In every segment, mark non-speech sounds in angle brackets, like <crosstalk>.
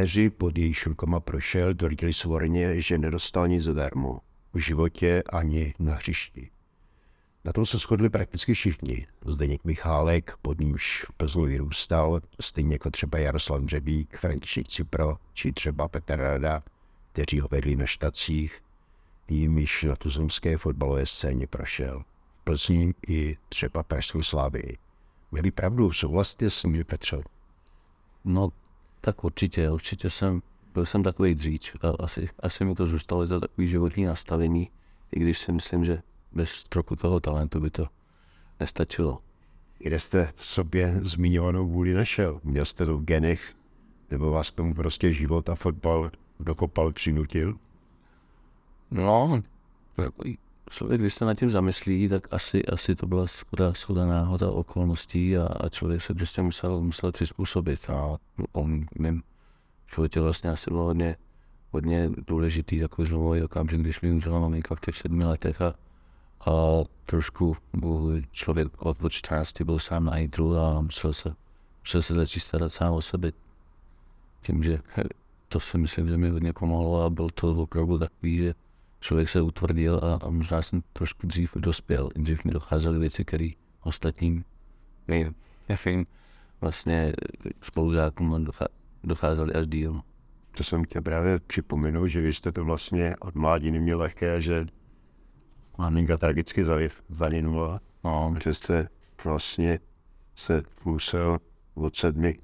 Trenéři pod jejich rukama prošel tvrdili svorně, že nedostal nic zadarmo. V životě ani na hřišti. Na tom se shodli prakticky všichni. Zdeněk Michálek, pod nímž v Plznu vyrůstal, stejně jako třeba Jaroslav Řebík, František Cipro, či třeba Petr Rada, kteří ho vedli na štacích, jimiž na tuzemské fotbalové scéně prošel. V Plzni i třeba Pražskou slávy. Měli pravdu, souhlasíte s nimi, Petře? No, tak určitě, určitě jsem, byl jsem takový dříč a asi, asi mi to zůstalo za takový životní nastavení, i když si myslím, že bez trochu toho talentu by to nestačilo. Kde jste v sobě zmiňovanou vůli našel? Měl jste to v genech? Nebo vás k tomu prostě život a fotbal dokopal, přinutil? No, člověk, když se nad tím zamyslí, tak asi, asi to byla schoda, schoda náhoda okolností a, a člověk se prostě musel, musel přizpůsobit. A on v mém životě vlastně asi bylo hodně, hodně důležitý takový zlomový okamžik, když mi umřela maminka v těch sedmi letech a, a trošku byl člověk od 14 byl sám na jitru a musel se, musel se začít starat sám o sebe. Tím, že <laughs> to si myslím, že mi hodně pomohlo a byl to opravdu takový, že člověk se utvrdil a, a možná jsem trošku dřív dospěl. Dřív mi docházely věci, které ostatním, nevím, nevím, vlastně spolužákům docházely až díl. To jsem chtěl právě připomenout, že vy jste to vlastně od mládí neměl lehké, že maminka tragicky zalinula, no. že jste vlastně se musel od sedmi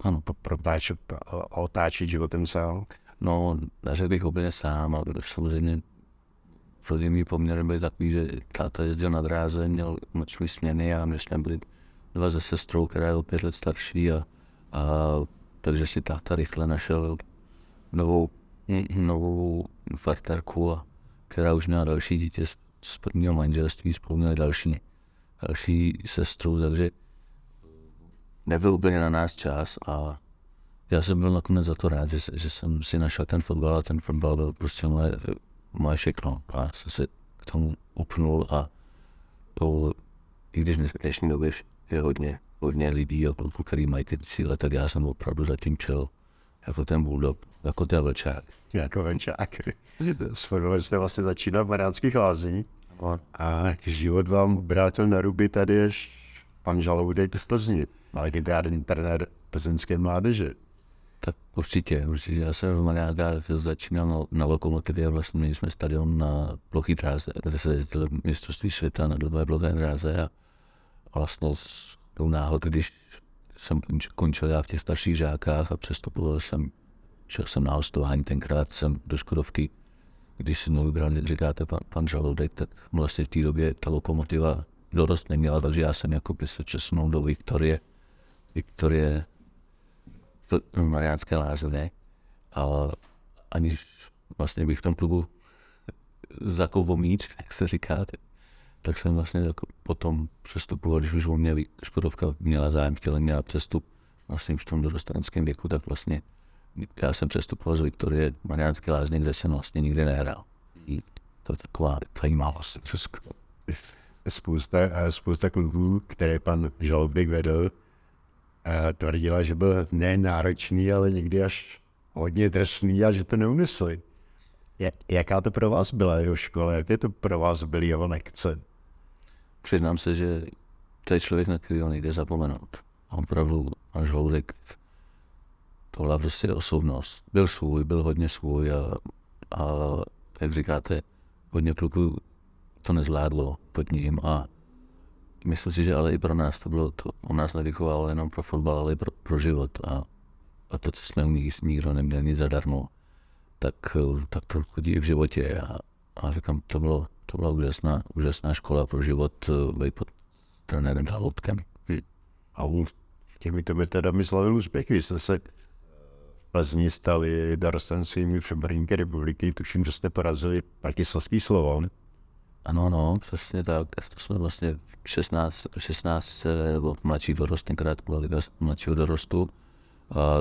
ano. protáčet, otáčet životem sám. No, neřekl bych úplně sám, ale samozřejmě rodinný poměry byly takový, že táta jezdil na dráze, měl noční směny a my jsme byli dva ze sestrou, která je o pět let starší a, a takže si táta rychle našel novou, novou farterku, a, která už měla další dítě z, z prvního manželství, spolu měli další, další sestru, takže nebyl úplně na nás čas a já jsem byl nakonec za to rád, že, že jsem si našel ten fotbal a ten fotbal byl prostě moje, moje všechno. A jsem se k tomu upnul a to, i když v dnešní době je hodně, hodně lidí a kluků, který mají ty cíle, tak já jsem opravdu zatím čel jako ten bulldog, jako ten vlčák. Jako vlčák. <laughs> S fotbalem jste vlastně začínal v Maránských lázní a život vám vrátil na ruby tady až pan Žaloudek v Plzni, legendární trenér plzeňské mládeže. Tak určitě, určitě. Já jsem v Mariákách začínal na, na lokomotivě, vlastně měli jsme stadion na plochý dráze, kde se jezdilo mistrovství světa na dlouhé ploché dráze a, vlastně s tou náhod, když jsem končil já v těch starších žákách a přestupoval jsem, šel jsem na hostování, tenkrát jsem do Škodovky, když si mnou vybral, říkáte pan, pan Žaludek, tak vlastně v té době ta lokomotiva dorost neměla, takže já jsem jako se přesunul do Viktorie, Viktorie to Mariánské lázně a aniž vlastně bych v tom klubu zakovomíč, <laughs> jak se říká, tak jsem vlastně jako potom přestupoval, když už u mě Škodovka měla zájem, chtěla měla přestup vlastně už v tom dorosteneckém věku, tak vlastně já jsem přestupoval z Viktorie Mariánské lázně, kde jsem vlastně nikdy nehrál. To je taková zajímavost Spousta, spousta klubů, které pan Žalbik vedl, tvrdila, že byl ne náročný, ale někdy až hodně drsný a že to neunesli. Jaká to pro vás byla jeho škola? Jak je to pro vás byly jeho lekce? Přiznám se, že to je člověk, na kterého nejde zapomenout. A opravdu až Houdek, to byla prostě osobnost. Byl svůj, byl hodně svůj a, a jak říkáte, hodně kluků to nezvládlo pod ním a myslím si, že ale i pro nás to bylo, to, on nás nevychoval jenom pro fotbal, ale i pro, pro život a, a to, co jsme nikdo neměl nic zadarmo, tak, tak to chodí i v životě a, a říkám, to bylo, to byla úžasná, úžasná škola pro život být pod trenérem Žaludkem. A on těmito metodami slavil úspěch. Vy jste se v Plzni stali dorostenskými přebrníky republiky, tuším, že jste porazili Bratislavský Slovon. Ano, ano, přesně tak. To jsme vlastně v 16, 16 nebo mladší dorost, tenkrát byla liga mladšího dorostu. A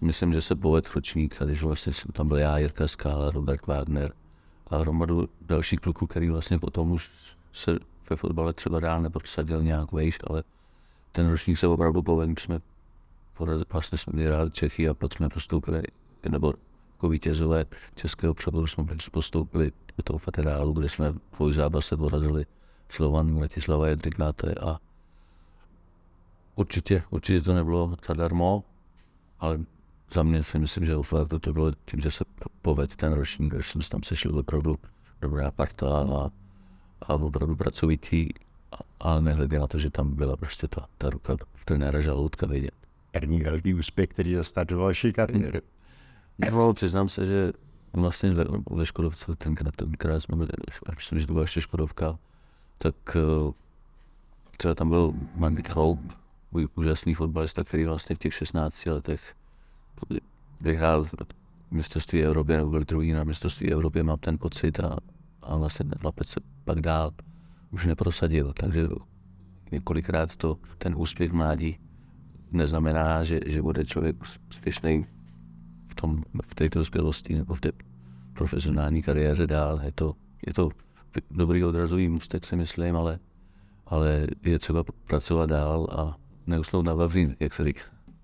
myslím, že se povedl ročník, když vlastně tam byl já, Jirka Skála, Robert Wagner a hromadu dalších kluků, který vlastně potom už se ve fotbale třeba dál neprosadil nějak vejš, ale ten ročník se opravdu povedl, jsme vlastně jsme měli rád Čechy a pak jsme postoupili, nebo jako vítězové českého přeboru jsme postoupili toho federálu, kde jsme v zápase porazili Slovan, Letislava Jedrikáte a určitě, určitě to nebylo zadarmo, ale za mě si myslím, že opravdu to bylo tím, že se povedl ten ročník, že jsme tam sešli opravdu dobrá parta a, a opravdu pracovitý, ale nehledě na to, že tam byla prostě ta, ta ruka trenéra Žaloutka vidět. První velký úspěch, který zastartoval vaší kariéry. Nebo přiznám se, že vlastně ve, Škodovce, tenkrát, tenkrát jsme byli, myslím, že to byla ještě Škodovka, tak eh, třeba tam byl Mark Hope, úžasný fotbalista, který vlastně v těch 16 letech vyhrál mistrovství Evropy, nebo byl druhý na mistrovství Evropy, mám ten pocit a, a vlastně ten chlapec se pak dál už neprosadil, takže několikrát to, ten úspěch mládí neznamená, že, že bude člověk úspěšný v, tom, v této dospělosti nebo v té profesionální kariéře dál. Je to, je to dobrý odrazový můstek, si myslím, ale, ale je třeba pracovat dál a neusnout na vavřín, jak se říká.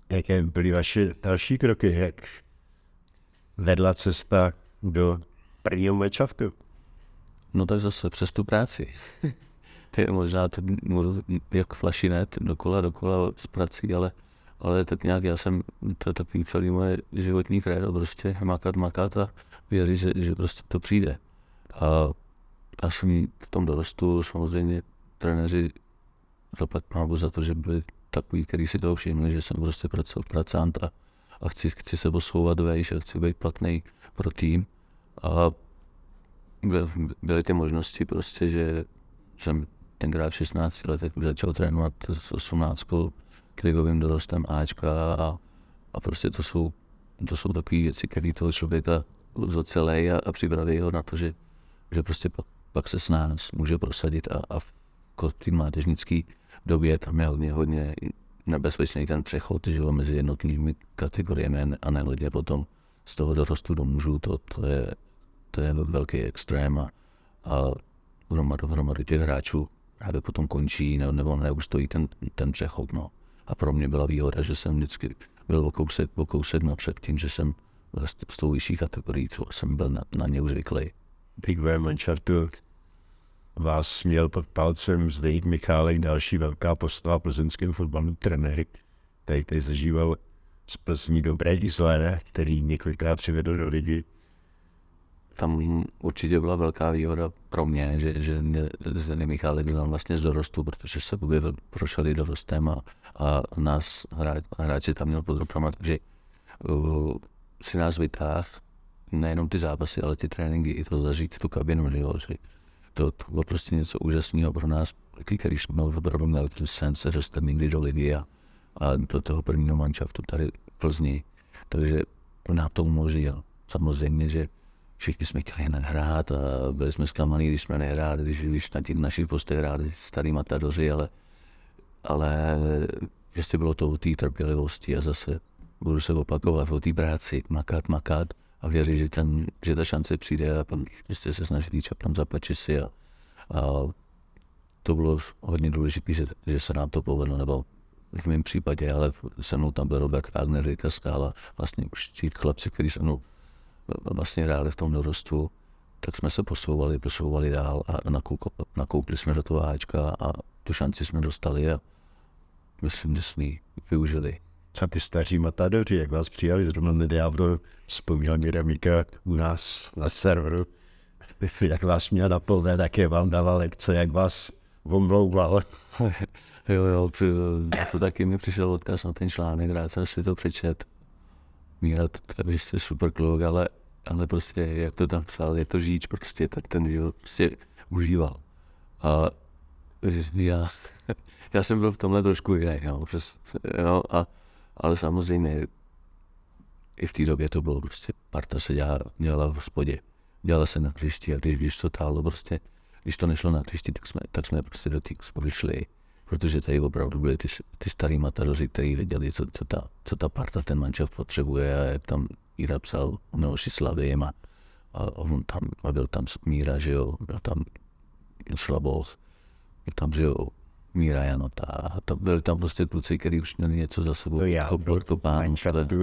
Jaké byly vaše další kroky? Jak vedla cesta do prvního mečavku? No tak zase přes tu práci. <laughs> je možná to jak flašinet dokola, dokola s prací, ale, ale tak nějak já jsem, to je takový celý moje životní krédo, prostě makat, makat a věřit, že, že prostě to přijde. A já jsem v tom dorostu, samozřejmě trenéři zaplať pánu za to, že byli takový, který si toho všimli, že jsem prostě pracant a, a chci, chci se posouvat vejš a chci být platný pro tým. A byly ty možnosti prostě, že jsem tenkrát v 16 letech začal trénovat s 18 kligovým dorostem Ačka a, a prostě to jsou, to jsou takové věci, které toho člověka zocelej a, a připraví ho na to, že, že prostě pak, pak se s nás může prosadit a, a v té mládežnické době tam je hodně, hodně nebezpečný ten přechod že jo, mezi jednotlivými kategoriemi a nehledě potom z toho dorostu do mužů, to, to, je, to je velký extrém a, a hromadu, hromadu těch hráčů právě potom končí nebo, nebo neustojí ten, ten přechod. No. A pro mě byla výhoda, že jsem vždycky byl o kousek, o kousek napřed tím, že jsem s tou vyšší kategorií, co jsem byl na, na ně zvyklý. Big V Manchartu vás měl pod palcem Zdejk Michálek, další velká postava plzeňském fotbalu trenéry, který tady zažíval z Plzní dobré i zlé, který několikrát přivedl do ligy tam určitě byla velká výhoda pro mě, že, že mě Zdeny Michálek byl vlastně z dorostu, protože se objevil, prošel dorostem a, a nás hráč, hráči tam měl pod rukama, takže uh, si nás vytáhl nejenom ty zápasy, ale ty tréninky, i to zažít tu kabinu, že, jo, že to, to bylo prostě něco úžasného pro nás, který jsme opravdu měli ten sen se dostat někdy do ligy a, a do toho prvního manšaftu tady v Plzni. Takže nám to umožnil. Samozřejmě, že všichni jsme chtěli hned hrát a byli jsme zklamaný, když jsme nehráli, když, když na těch našich postech hráli starý matadoři, ale, ale prostě bylo to o té trpělivosti a zase budu se opakovat o té práci, makat, makat a věřit, že, ten, že ta šance přijde a pan prostě se snažit jít tam za si a, a to bylo hodně důležité, že, že se nám to povedlo, nebo v mém případě, ale se mnou tam byl Robert Wagner, Rika Skála, vlastně už ti chlapci, kteří se mnou vlastně hráli v tom dorostu, tak jsme se posouvali, posouvali dál a nakoukli, nakoukli jsme do toho Ačka a tu šanci jsme dostali a myslím, že jsme ji využili. A ty staří matadoři, jak vás přijali zrovna nedávno, vzpomněl mi Ramíka u nás na serveru, <laughs> jak vás měl na plné, tak je vám dával lekce, jak vás omlouval. <laughs> jo, jo, to taky mi přišel odkaz na ten článek, rád jsem si to přečet. Míra, to je super kluk, ale ale prostě, jak to tam psal, je to žíč, prostě ten, ten život prostě užíval. A já, <laughs> já jsem byl v tomhle trošku jiný, jo, přes, jo, a, ale samozřejmě i v té době to bylo prostě, parta se dělala, dělala v hospodě, dělala se na hřišti a když, když to tálo prostě, když to nešlo na hřišti, tak jsme, tak jsme prostě do té šli, protože tady opravdu byli ty, ty starý matadoři, kteří věděli, co, co, ta, co ta parta, ten mančev potřebuje a jak tam Jíra psal o Miloši Slavým a, a, on tam, a byl tam Míra, že jo, byl tam Šlaboch, byl tam, že jo, Míra Janota a to byli tam prostě kluci, kteří už měli něco za sebou. To já, jako to pán,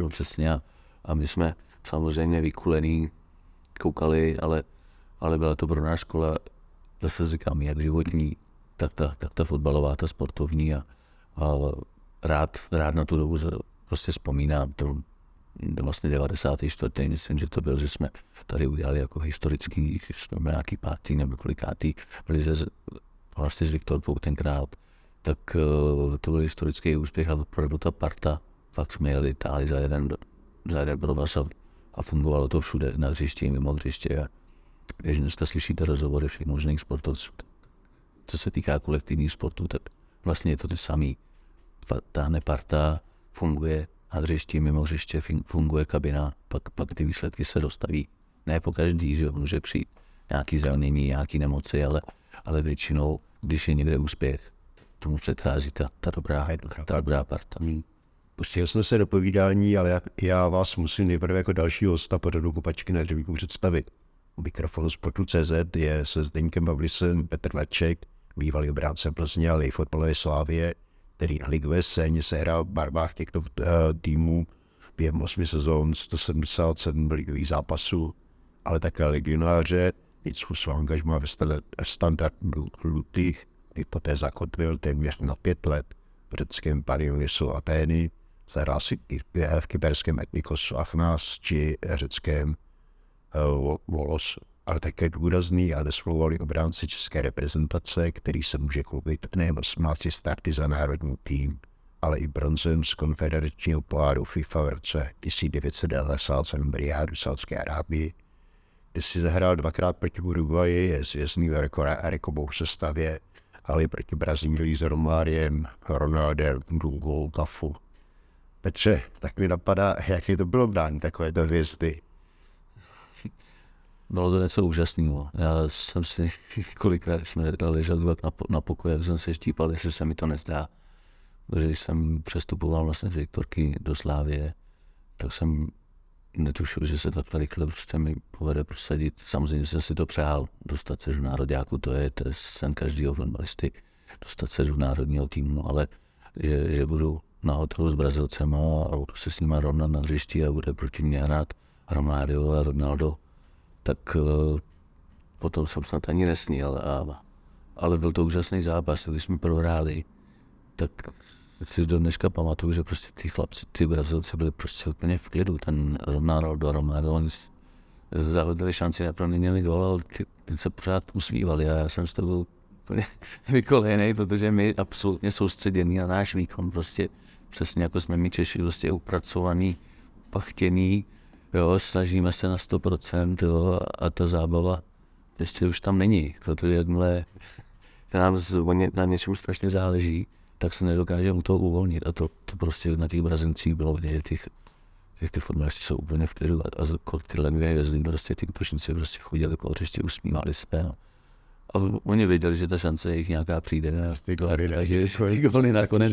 přesně a, a my jsme samozřejmě vykulení koukali, ale, ale byla to pro nás škola, zase říkám, jak životní, tak ta, tak ta fotbalová, ta sportovní a, a rád, rád na tu dobu prostě vzpomínám, to vlastně 94. myslím, že to byl, že jsme tady udělali jako historický, jsme nějaký pátý nebo kolikátý, byli ze, vlastně s Viktorkou tenkrát, tak uh, to byl historický úspěch a opravdu ta parta, fakt jsme jeli táli za jeden, za jeden provaz a, a fungovalo to všude, na hřišti, mimo hřiště. A když dneska slyšíte rozhovory všech možných sportovců, co se týká kolektivních sportů, tak vlastně je to ty samý. Táhne parta, funguje na hřišti, mimo hřiště funguje kabina, pak, pak ty výsledky se dostaví. Ne po každý, že může přijít nějaký zranění, nějaký nemoci, ale, ale většinou, když je někde úspěch, tomu předchází ta, ta dobrá, ta dobrá parta. Hmm. Pustil jsme se do povídání, ale já, já vás musím nejprve jako další hosta pořadu Kopačky na dřevíku představit. U mikrofonu Sportu.cz je se Zdeňkem Bavlisem Petr Leček, bývalý obránce Plzně, ale i fotbalové Slávě, který na ligové scéně se hrál v barvách těchto uh, týmů během 8 sezón, 177 ligových zápasů, ale také legionáře, nic svůj angažma ve standardu lutých, i poté zakotvil téměř na pět let v řeckém Parionisu Atény, zahrál si i v kyberském Etnikosu Achnas či řeckém uh, Volos, ale také důrazný a nesmlouvali obránci české reprezentace, který se může chlubit nejen 18 starty za národní tým, ale i bronzem z konfederačního poháru FIFA v roce 1997 briádu Saudské Arábii, kde si zahrál dvakrát proti Uruguayi, je zvězdný v rekobou sestavě, ale i proti Brazílii s Romáriem, Ronaldem, Dungu, Tafu. Petře, tak mi napadá, jak je to bylo brání takovéto hvězdy. Bylo to něco úžasného. Já jsem si <laughs> kolikrát jsme leželi na, na pokoji, jak jsem se štípal, jestli se mi to nezdá. Protože když jsem přestupoval vlastně z Viktorky do Slávě, tak jsem netušil, že se takhle rychle prostě mi povede prosadit. Samozřejmě jsem si to přál, dostat se do národňáku, to je, to je sen každého fotbalisty, dostat se do národního týmu, ale že, že budu na hotelu s Brazilcem a budu se s nima rovnat na hřišti a bude proti mě hrát Romário a Ronaldo, tak potom jsem snad ani nesnil. A, ale byl to úžasný zápas, když jsme prohráli, tak si do dneška pamatuju, že prostě ty chlapci, ty Brazilci byli prostě úplně v klidu. Ten Ronaldo, Romário, oni zahodili šanci, neproměnili gol, ale ty, ty se pořád usmívali a já jsem z toho byl úplně <laughs> vykolejený, protože my absolutně soustředění na náš výkon, prostě přesně jako jsme my Češi, prostě upracovaný, pachtěný, jo, snažíme se na 100%, jo, a ta zábava ještě už tam není, protože jakmile <laughs> nám na něčem strašně záleží, tak se nedokáže mu to uvolnit. A to, to prostě na těch Brazilcích bylo vidět, že těch, těch ty fotbalisti jsou úplně v klidu a, a tyhle dvě hvězdy, prostě ty útočníci prostě chodili po hřišti, usmívali se a, a oni věděli, že ta šance jich nějaká přijde a, ty že ty nakonec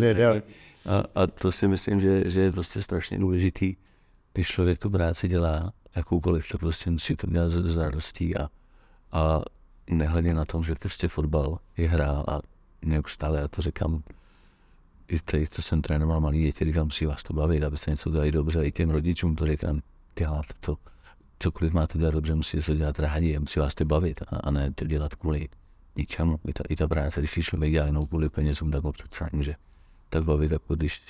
a, a to si myslím, že, že je prostě strašně důležitý, když člověk tu práci dělá, jakoukoliv, tak prostě musí to dělat s radostí a, a nehledě na tom, že prostě fotbal je hra a neustále, já to říkám, i tady, co jsem trénoval malý děti, říkám, musí vás to bavit, abyste něco dělali dobře, i těm rodičům to říkám, děláte to, cokoliv máte dělat dobře, musíte to dělat rádi, musí vás to bavit a, a ne to dělat kvůli ničemu. I ta, i ta práce, když člověk dělá jenom kvůli penězům, tak ho přece může tak bavit, jako když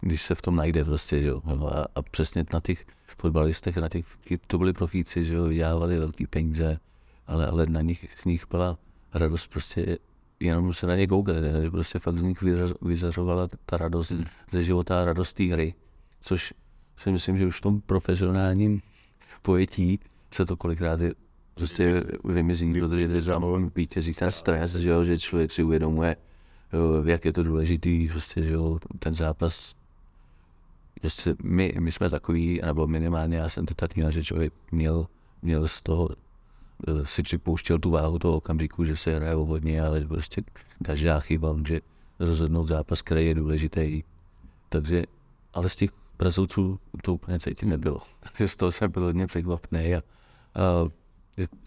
když se v tom najde prostě, že jo. A, a přesně na těch fotbalistech, na těch, to byli profíci, že jo, vydělávali velký peníze, ale, ale na nich, z nich byla radost prostě jenom se na ně koukat, že prostě fakt z nich vyzařovala ta radost hmm. ze života a radost té hry, což si myslím, že už v tom profesionálním pojetí se to kolikrát je prostě vymizí, protože jde za vítězí ten stres, že, jo, že člověk si uvědomuje, jo, jak je to důležitý, prostě, že jo, ten zápas Prostě my, my jsme takový, nebo minimálně já jsem to tak měl, že člověk měl, měl z toho eh, si připouštěl tu váhu toho okamžiku, že se hraje o hodně, ale prostě každá chyba může rozhodnout zápas, který je důležitý. Takže, ale z těch Brazilců to úplně cítit nebylo. <laughs> Takže z toho jsem byl hodně překvapený a, a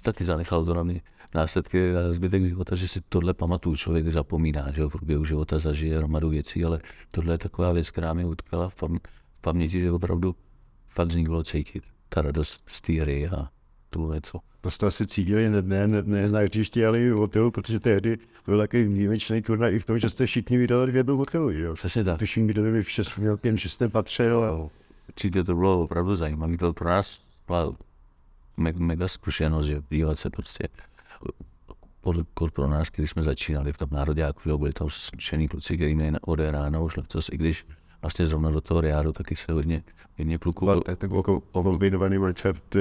taky zanechal to na mě následky na zbytek života, že si tohle pamatuju, člověk zapomíná, že v průběhu života zažije hromadu věcí, ale tohle je taková věc, která mě utkala v, pam- v paměti, že opravdu fakt z ní bylo cítit ta radost z té hry a tohle co. To jste asi cítili ne, ne, ne, ne na hřišti, ale i v hotelu, protože tehdy byl takový výjimečný turnaj i v tom, že jste všichni vydali v jednom hotelu, jo? Přesně tak. Tuším, vydali v šest, měl pěn šestém patře, ale... Určitě to bylo opravdu zajímavé, to pro nás byla me- mega zkušenost, že dívat se prostě pod, pro nás, když jsme začínali v tom národě, byli tam zkušený kluci, který měli od rána už letos, i když vlastně zrovna do toho Riádu taky se hodně, hodně kluků. Je takový kombinovaný recept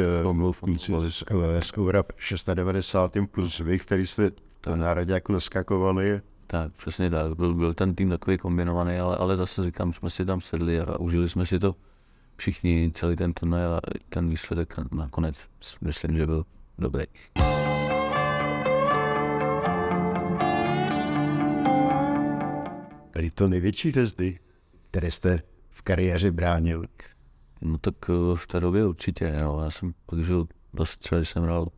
z Eura 690 plus vy, který jste to národě jako naskakovali. Tak, přesně tak. Byl, byl ten tým takový kombinovaný, ale, ale zase říkám, jsme si tam sedli a užili jsme si to všichni, celý ten turnaj a ten výsledek nakonec myslím, že byl dobrý. Byly to největší hvězdy, které jste v kariéře bránil? No tak eh, v té době určitě, no. Já jsem podržel dost třeba, když jsem hrál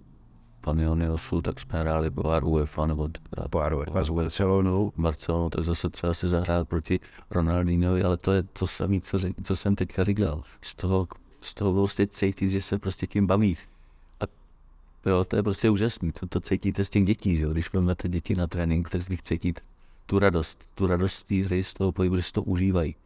Panioniosu, tak jsme hráli pohár UEFA nebo pohár UEFA s Barcelonou. Barcelonou, tak zase třeba si zahrát proti Ronaldinovi, ale to je to samé, co, co jsem teďka říkal. Z toho, z toho prostě cítit, že se prostě tím baví. A jo, to je prostě úžasný, to, to cítíte z těch dětí, že jo? když máte děti na trénink, tak z nich cítíte tu radost, tu radost té hry z toho pohybu, že si to užívají.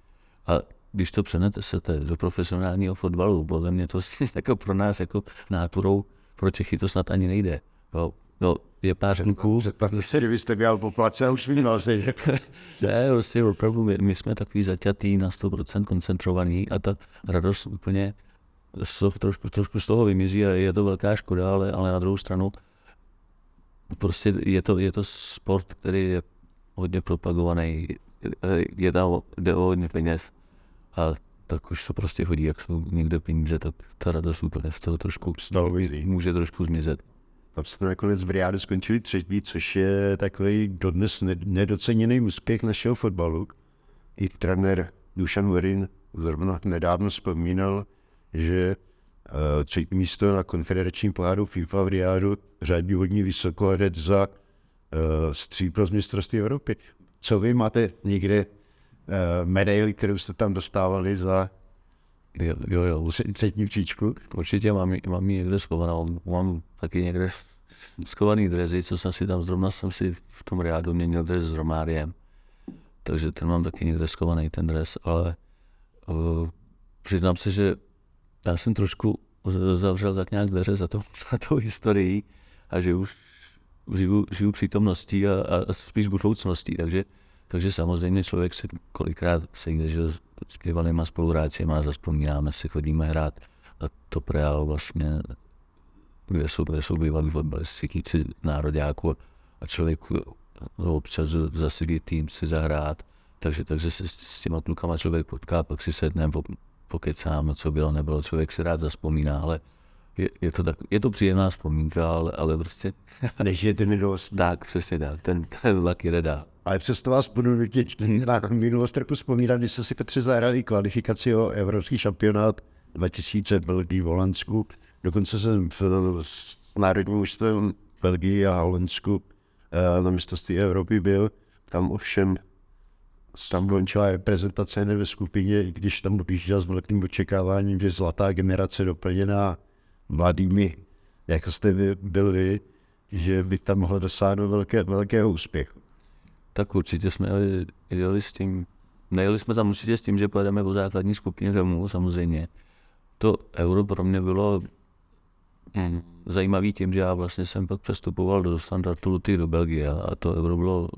A když to přenesete do profesionálního fotbalu, podle mě to <laughs> jako pro nás jako náturou pro Čechy to snad ani nejde. Jo, no, je pár kluků. se, kdybyste jste běhal po place a už vynal se. <laughs> ne, prostě opravdu my, my, jsme takový zaťatý na 100% koncentrovaný a ta radost úplně trošku, trošku z toho vymizí a je to velká škoda, ale, ale na druhou stranu prostě je to, je to sport, který je hodně propagovaný, je tam, jde o hodně peněz a tak už to prostě hodí, jak jsou někde peníze, tak ta radost úplně z toho trošku může trošku zmizet. Tam se to nakonec v Riádu skončili třetí, což je takový dodnes nedoceněný úspěch našeho fotbalu. I trenér Dušan Verin zrovna nedávno vzpomínal, že uh, třetí místo na konfederačním poháru FIFA v Riádu řadí hodně vysoko hned za stříbro z mistrovství Evropy. Co vy máte někde uh, medaili, kterou jste tam dostávali za jo, jo, jo. třetí? Určitě mám, mám ji někde schovanou. Mám taky někde schovaný drezy, co jsem si tam zrovna jsem si v tom riádu měnil dres s Romáriem. Takže ten mám taky někde schovaný, ten dres, ale uh, přiznám se, že já jsem trošku zavřel tak nějak dveře za, to, <laughs> za tou historií a že už žiju, žiju přítomností a, a spíš budoucností, takže, takže samozřejmě člověk se kolikrát sejde, že s bývalýma spoluhráčima zaspomínáme si, chodíme hrát a to Real vlastně, kde jsou, kde jsou bývalí fotbalisti, klíci nároďáků a člověk občas zasedí tým si zahrát, takže, takže se s, s těma klukama člověk potká, pak si sedne, pokecáme, co bylo, nebylo, člověk si rád zaspomíná, ale je, je, to tak, je to příjemná vzpomínka, ale, ale prostě... <laughs> Než je ten minulost. Tak, přesně tak, ten, ten vlak jede dál. Ale přesto vás budu nutit na minulost trochu vzpomínat, když jste si Petře zahrali kvalifikaci o evropský šampionát 2000 v Belgii, v Holandsku. Dokonce jsem v, s národním mužstvem Belgii a Holandsku eh, na mistrovství Evropy byl. Tam ovšem tam končila reprezentace hned ve skupině, i když tam dojížděl s velkým očekáváním, že zlatá generace doplněná mladými, jako jste byl vy, že by tam mohlo dosáhnout velké, velkého úspěchu. Tak určitě jsme jeli, jeli s tím, nejeli jsme tam určitě s tím, že pojedeme po základní skupině domů, samozřejmě. To euro pro mě bylo hm, zajímavý tím, že já vlastně jsem pak přestupoval do standardu Luty do Belgie a to euro bylo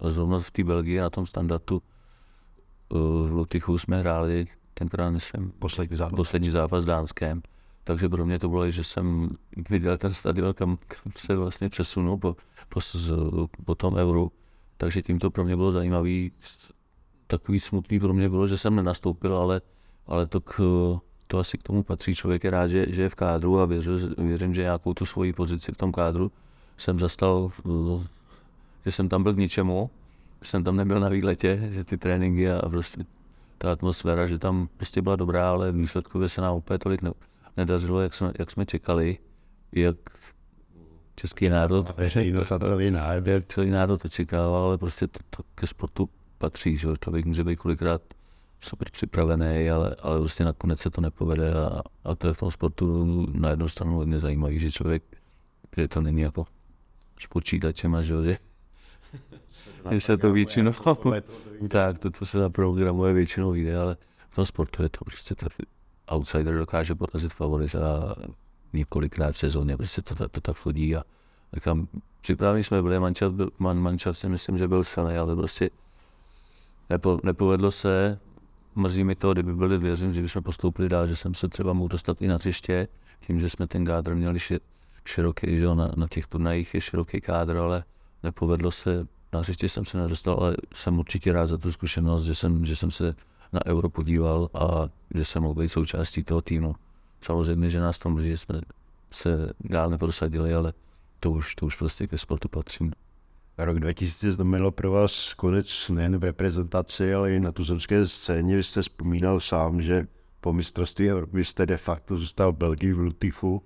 zrovna v té Belgii na tom standardu v Lutychu jsme hráli tenkrát, myslím, poslední zápas, poslední zápas s Dánskem takže pro mě to bylo, že jsem viděl ten stadion, kam, kam se vlastně přesunul po, po, po tom euru, takže tím to pro mě bylo zajímavý. Takový smutný pro mě bylo, že jsem nenastoupil, ale, ale to, k, to asi k tomu patří. Člověk je rád, že, že je v kádru a věřil, věřím, že nějakou tu svoji pozici v tom kádru jsem zastal, že jsem tam byl k ničemu, že jsem tam nebyl na výletě, že ty tréninky a prostě ta atmosféra, že tam prostě byla dobrá, ale výsledkově se nám úplně tolik ne, nedařilo, jak jsme, jak jsme čekali, jak český národ, veřejnost a celý národ. Jak celý národ očekával, ale prostě to, to ke sportu patří, že člověk může být kolikrát super připravený, ale, ale prostě nakonec se to nepovede a, a to je v tom sportu na jednu stranu hodně zajímavý, že člověk, že to není jako s počítačem a že, že <laughs> že se to většinou, <laughs> tak to, to se naprogramuje většinou vyjde, ale v tom sportu je to prostě to outsider dokáže porazit favorita několikrát v sezóně, prostě to, to, to tak chodí a tam připravení jsme byli, mančat, man, mančat si myslím, že byl silný, ale prostě nepo, nepovedlo se, mrzí mi to, kdyby byli, věřím, že bychom postoupili dál, že jsem se třeba mohl dostat i na příště, tím, že jsme ten kádr měli široký, že na, na těch turnajích je široký kádr, ale nepovedlo se, na hřiště jsem se nedostal, ale jsem určitě rád za tu zkušenost, že jsem, že jsem se na euro podíval a že jsem mohl být součástí toho týmu. Samozřejmě, že nás tom že jsme se dál neprosadili, ale to už, to už prostě ke sportu patří. Rok 2000 znamenal pro vás konec nejen v reprezentaci, ale i na tuzemské scéně. Vy jste vzpomínal sám, že po mistrovství Evropy jste de facto zůstal v Belgii v Lutifu,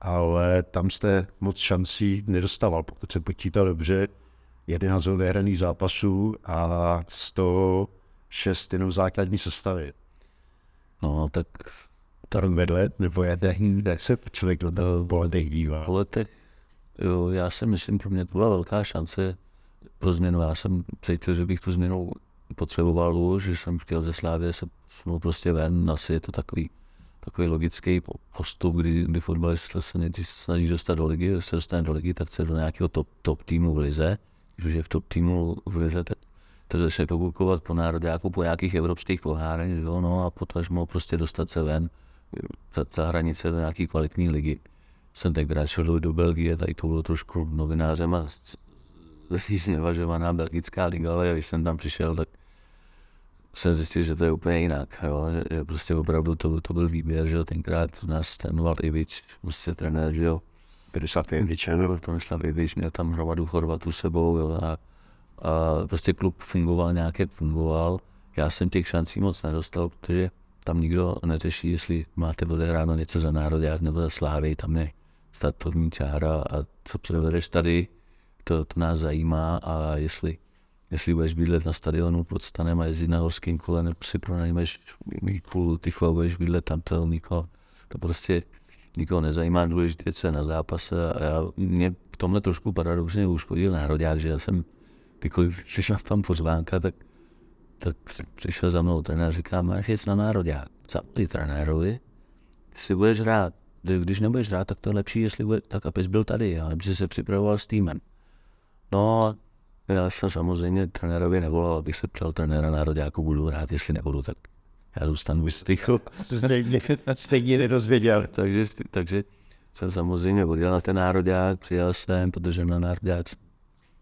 ale tam jste moc šancí nedostával, pokud se počítal dobře. 11 odehraných zápasů a 106 jenom základní sestavy. No, tak to rok vedle, nebo je jak se člověk do toho po letech dívá? Po letech, jo, já si myslím, pro mě to byla velká šance pro změnu. Já jsem cítil, že bych tu změnu potřeboval už, že jsem chtěl ze Slávě se posunout prostě ven. Asi je to takový, takový logický postup, kdy, kdy fotbalista se nejdřív snaží dostat do ligy, se dostane do ligy, tak se do nějakého top, top týmu v lize když je v top týmu v lize, tak, tak začne pokukovat po nároďáku, po nějakých evropských pohárech, jo, no a potažmo prostě dostat se ven za, za hranice do nějaký kvalitní ligy. Jsem tenkrát šel do Belgie, tady to bylo trošku novinářem a znevažovaná belgická liga, ale když jsem tam přišel, tak jsem zjistil, že to je úplně jinak, jo? Že, že, prostě opravdu to, to byl výběr, že jo? tenkrát nás trénoval Ivič, prostě trenér, že jo, Miroslav Jevič, ano. Miroslav Jevič, měl tam hromadu Chorvatů sebou jo, a, a, prostě klub fungoval nějak, jak fungoval. Já jsem těch šancí moc nedostal, protože tam nikdo neřeší, jestli máte odehráno něco za národák nebo za slávy, tam je startovní čára a co předvedeš tady, to, to nás zajímá. A jestli, jestli budeš bydlet na stadionu pod stanem a jezdit na horským kole, nebo si pronajmeš půl tyfu a budeš bydlet tam to nikoho, to prostě nikoho nezajímá, důležité, co je na zápase. A já, mě v tomhle trošku paradoxně uškodil národák, že já jsem, kdykoliv přišla tam pozvánka, tak, tak přišel za mnou trenér a říká, máš jít na národák, zapli trenérovi, si budeš hrát, když nebudeš hrát, tak to je lepší, jestli bude, tak abys byl tady, ale aby se připravoval s týmem. No, já jsem samozřejmě trenérovi nevolal, abych se ptal trenéra nároďáku, budu hrát, jestli nebudu, tak já zůstanu vystychl. Stejně, stejně nedozvěděl. takže, takže jsem samozřejmě odjel na ten národák, přijel jsem, protože na národák,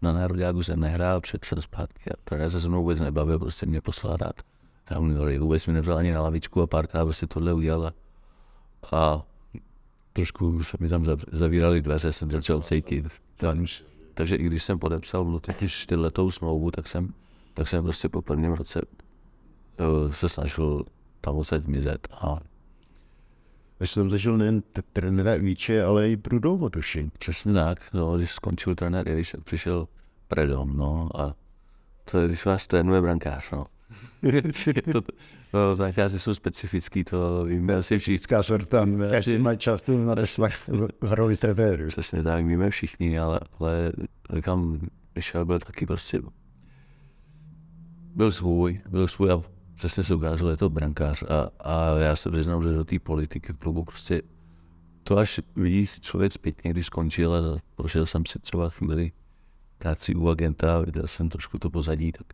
na nároďáku jsem nehrál, před jsem zpátky a trenér se se mnou vůbec nebavil, prostě mě poslal dát na juniory, vůbec mi nevzal ani na lavičku a párkrát prostě tohle udělal a, a trošku se mi tam zavírali dveře, jsem začal cítit. takže i když jsem podepsal v Lutyni čtyřletou smlouvu, tak jsem, tak jsem prostě po prvním roce Eh, se snažil tam odsaď zmizet. A já jsem zažil nejen trenéra Víče, ale i Prudom, tuším. Přesně tak, no, když skončil trenér Iliš, přišel Predom, no, a to je, když vás trénuje brankář, no. <laughs> to, no, brankáři jsou specifický, to víme asi všichni. sorta, každý má často na v roli trenéru. Přesně tak, víme všichni, ale, ale kam Michel byl taky prostě byl svůj, byl svůj a přesně se ukázalo, je to brankář a, a já se přiznám, že do té politiky v klubu prostě to až vidí člověk zpětně, když skončil a prošel jsem si třeba chvíli práci u agenta, viděl jsem trošku to pozadí, tak,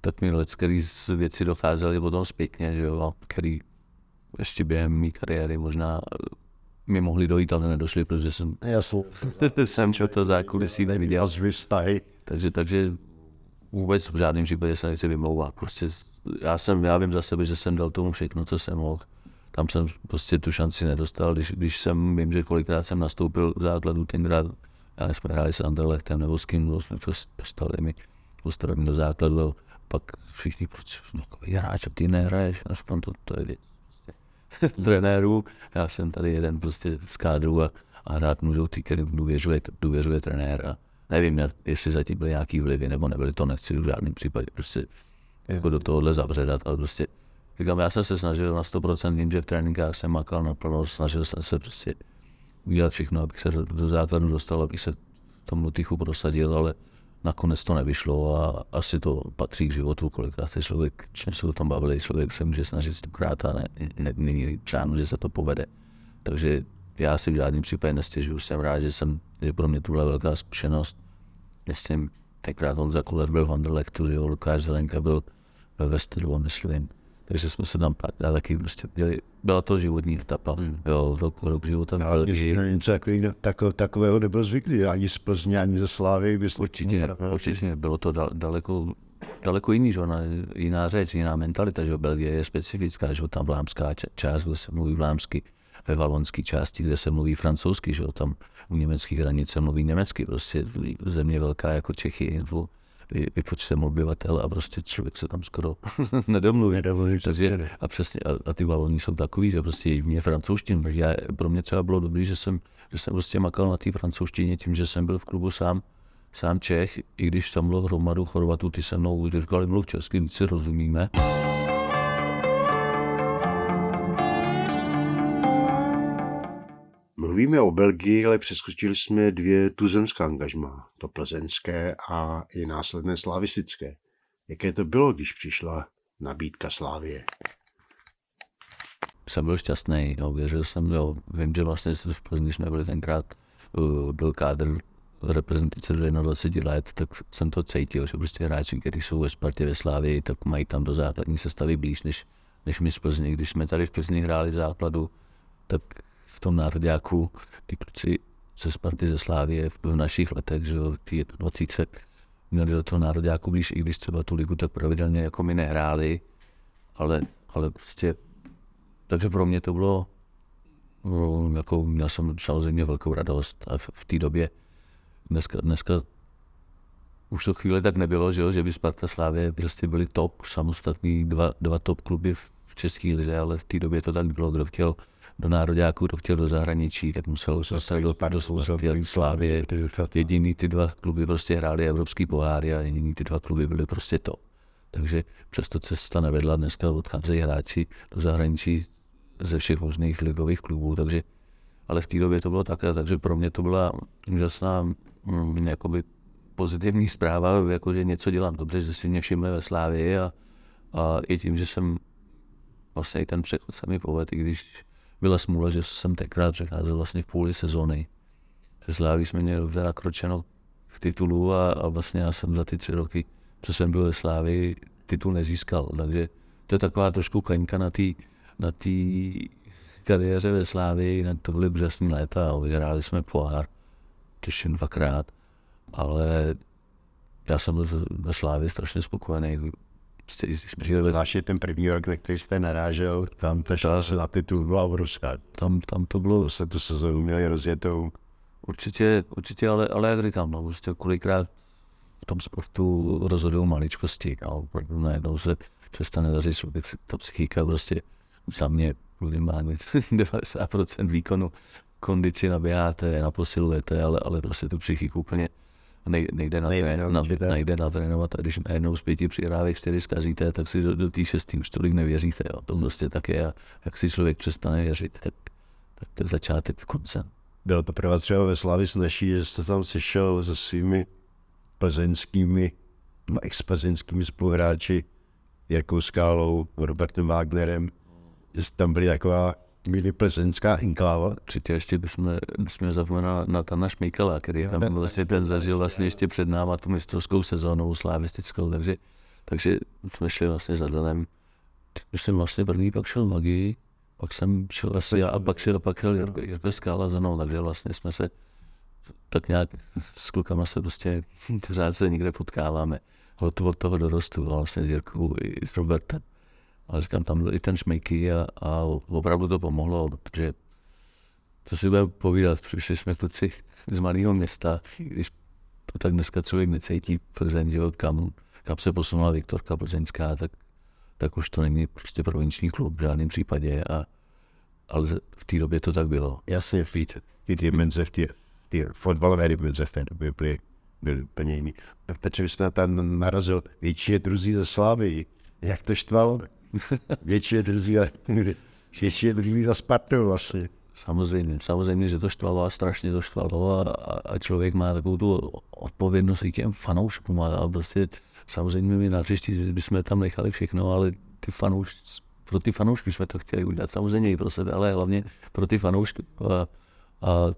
tak mi let, který z věci docházely potom zpětně, že jo, který ještě během mé kariéry možná mi mohli dojít, ale nedošli, protože jsem, Já jsem, <laughs> jsem čo to zákulisí neviděl. Takže, takže vůbec v žádném případě se nechci vymlouvat. Prostě já jsem, já vím za sebe, že jsem dal tomu všechno, co jsem mohl. Tam jsem prostě tu šanci nedostal, když, když jsem, vím, že kolikrát jsem nastoupil v základu tenkrát, já jsme hráli s Anderlechtem nebo s kým, jsme prostě dostali mi postavení do základu, pak všichni, proč no, hráč, ty nehraješ, aspoň to, to je věc <laughs> prostě trenérů, já jsem tady jeden prostě z kádru a, a hrát můžou ty, kterým důvěřuje, důvěřuje trenér a nevím, jestli zatím byly nějaký vlivy nebo nebyly, to nechci v žádném případě prostě jako do tohohle zabředat, ale prostě říkám, já jsem se snažil na 100%, vím, že v tréninkách jsem makal naplno, snažil jsem se prostě udělat všechno, abych se do, do základu dostal, abych se tomu tichu prosadil, ale nakonec to nevyšlo a asi to patří k životu, kolikrát se člověk, čím se o tom bavili, člověk se může snažit stokrát a ne, ne, není čánu, že se to povede. Takže já si v žádném případě nestěžuju, jsem rád, že jsem, že pro mě to byla velká zkušenost. Myslím, tenkrát Honza Kuler byl v Anderlechtu, že jo, Lukáš Zelenka byl ve Westerlo, myslím. Takže jsme se tam pak taky prostě děli, byla to životní etapa, hmm. jo, rok, rok života v Ale Belgii. něco, něco takový- tako- takového nebyl zvyklý, ani z Plzně, ani ze Slávy. bys- Určitě, určitě, bylo to dal, daleko, daleko jiný, že? ona, jiná řeč, jiná mentalita, že jo, Belgie je specifická, že jo, tam vlámská část, kde se mluví vlámsky, ve valonské části, kde se mluví francouzsky, že jo, tam u německých hranic se mluví německy, prostě země velká jako Čechy, vy- vypočtem obyvatel a prostě člověk se tam skoro <laughs> nedomluví. Nedomluví, Takže, a přesně, a, a ty valoni jsou takový, že prostě mě francouzštinu, takže já, pro mě třeba bylo dobrý, že jsem, že jsem prostě makal na té francouzštině tím, že jsem byl v klubu sám, sám Čech, i když tam bylo hromadu Chorvatů, ty se mnou říkali, mluv česky, víc si rozumíme. Mluvíme o Belgii, ale přeskočili jsme dvě tuzemská angažma, to plzeňské a i následné slavistické. Jaké to bylo, když přišla nabídka Slávie? jsem byl šťastný, jo, věřil jsem, jo, vím, že vlastně v Plzni jsme byli tenkrát, uh, byl kádr reprezentace do 21 let, tak jsem to cítil, že prostě hráči, kteří jsou ve Spartě ve Slávii, tak mají tam do základní sestavy blíž, než, než my z Plzni. Když jsme tady v Plzni hráli v základu, tak v tom národňáku ty kluci ze Sparty ze Slávie v, v našich letech, že jo, ty 20 měli do toho národňáku blíž, i když třeba tu ligu tak pravidelně jako my nehráli, ale, ale prostě takže pro mě to bylo, no, jako měl jsem samozřejmě velkou radost a v, v té době, dneska, dneska už to chvíli tak nebylo, že, jo, že by Sparta Slávě prostě byli top, samostatní dva, dva top kluby v České lize, ale v té době to tak bylo, kdo chtěl do nároďáku, kdo chtěl do zahraničí, tak musel se dostat do, Slávě. Jediný ty dva kluby prostě hráli evropský poháry a jediný ty dva kluby byly prostě top. Takže přesto cesta nevedla, dneska odcházejí hráči do zahraničí ze všech možných ligových klubů, takže ale v té době to bylo také, takže pro mě to byla úžasná mm, jakoby pozitivní zpráva, jako že něco dělám dobře, že si mě všimli ve Slávii a, a i tím, že jsem vlastně i ten přechod se mi povedl, i když byla smůla, že jsem tenkrát přecházel vlastně v půli sezóny. Se Sláví jsme měli teda nakročeno v titulu a, a vlastně já jsem za ty tři roky, co jsem byl ve Slávii, titul nezískal, takže to je taková trošku kaňka na té na tý kariéře ve Slávii, na to byly úžasný léta, vyhráli jsme pohár, těším dvakrát, ale já jsem byl ve Slávii strašně spokojený. Když přijeli Zvláště ten první rok, na který jste narážel, tam ta šance na titul byla obrovská. tam, tam to bylo se tu sezónu měli rozjetou. Určitě, určitě, ale, ale jak říkám, no, prostě kolikrát v tom sportu rozhodují maličkosti, no, opravdu najednou se přestane dařit ta psychika prostě za mě minimálně <laughs> 90% výkonu kondici nabíjáte, naposilujete, ale, ale prostě tu psychiku úplně nej, nejde, na, Nejde, no, na, nejde natrénovat a když najednou z pěti přihrávek čtyři zkazíte, tak si do, do té šestý už tolik nevěříte. Jo. To prostě tak je a jak si člověk přestane věřit, tak, tak to je začátek konce. Bylo to pro vás třeba ve Slavii snaží, že jste tam sešel se svými plzeňskými, no, ex-plzeňskými spoluhráči, Jirkou Skálou, Robertem Wagnerem, že jste tam byli taková mini plzeňská inkláva. Určitě ještě bychom nesměli zapomenout na Tana Šmejkala, který tam vlastně ten zažil vlastně ještě před náma tu mistrovskou sezónou slavistickou, takže, takže jsme šli vlastně za Danem. Myslím vlastně první, pak šel Magii, pak jsem šel asi já a pak šel, pak šel Jirko, Jirko Skála za mnou, takže vlastně jsme se tak nějak s klukama se prostě <laughs> pořád se někde potkáváme. Od, od toho dorostu, vlastně s Jirkou i s Robertem. Ale říkám, tam byl i ten šmejky a, a opravdu to pomohlo, protože co si budeme povídat, přišli jsme kluci z malého města, když to tak dneska člověk necítí Plzeň, že kam, kam se posunula Viktorka Plzeňská, tak, tak už to není prostě provinční klub v žádném případě. A, ale v té době to tak bylo. Jasně, víte, ty dimenze v ty fotbalové dimenze v té době byly, byly úplně jiný. Petře, vy jste tam narazil větší druzí ze Slávy. Jak to štvalo? <laughs> větší druzí, <laughs> větší druzí za Spartu vlastně. Samozřejmě, samozřejmě, že to štvalo a strašně to štvalo a, a člověk má takovou tu odpovědnost i těm fanouškům a, prostě samozřejmě my na příští bychom tam nechali všechno, ale ty fanoušky, pro ty fanoušky jsme to chtěli udělat, samozřejmě i pro sebe, ale hlavně pro ty fanoušky. A, a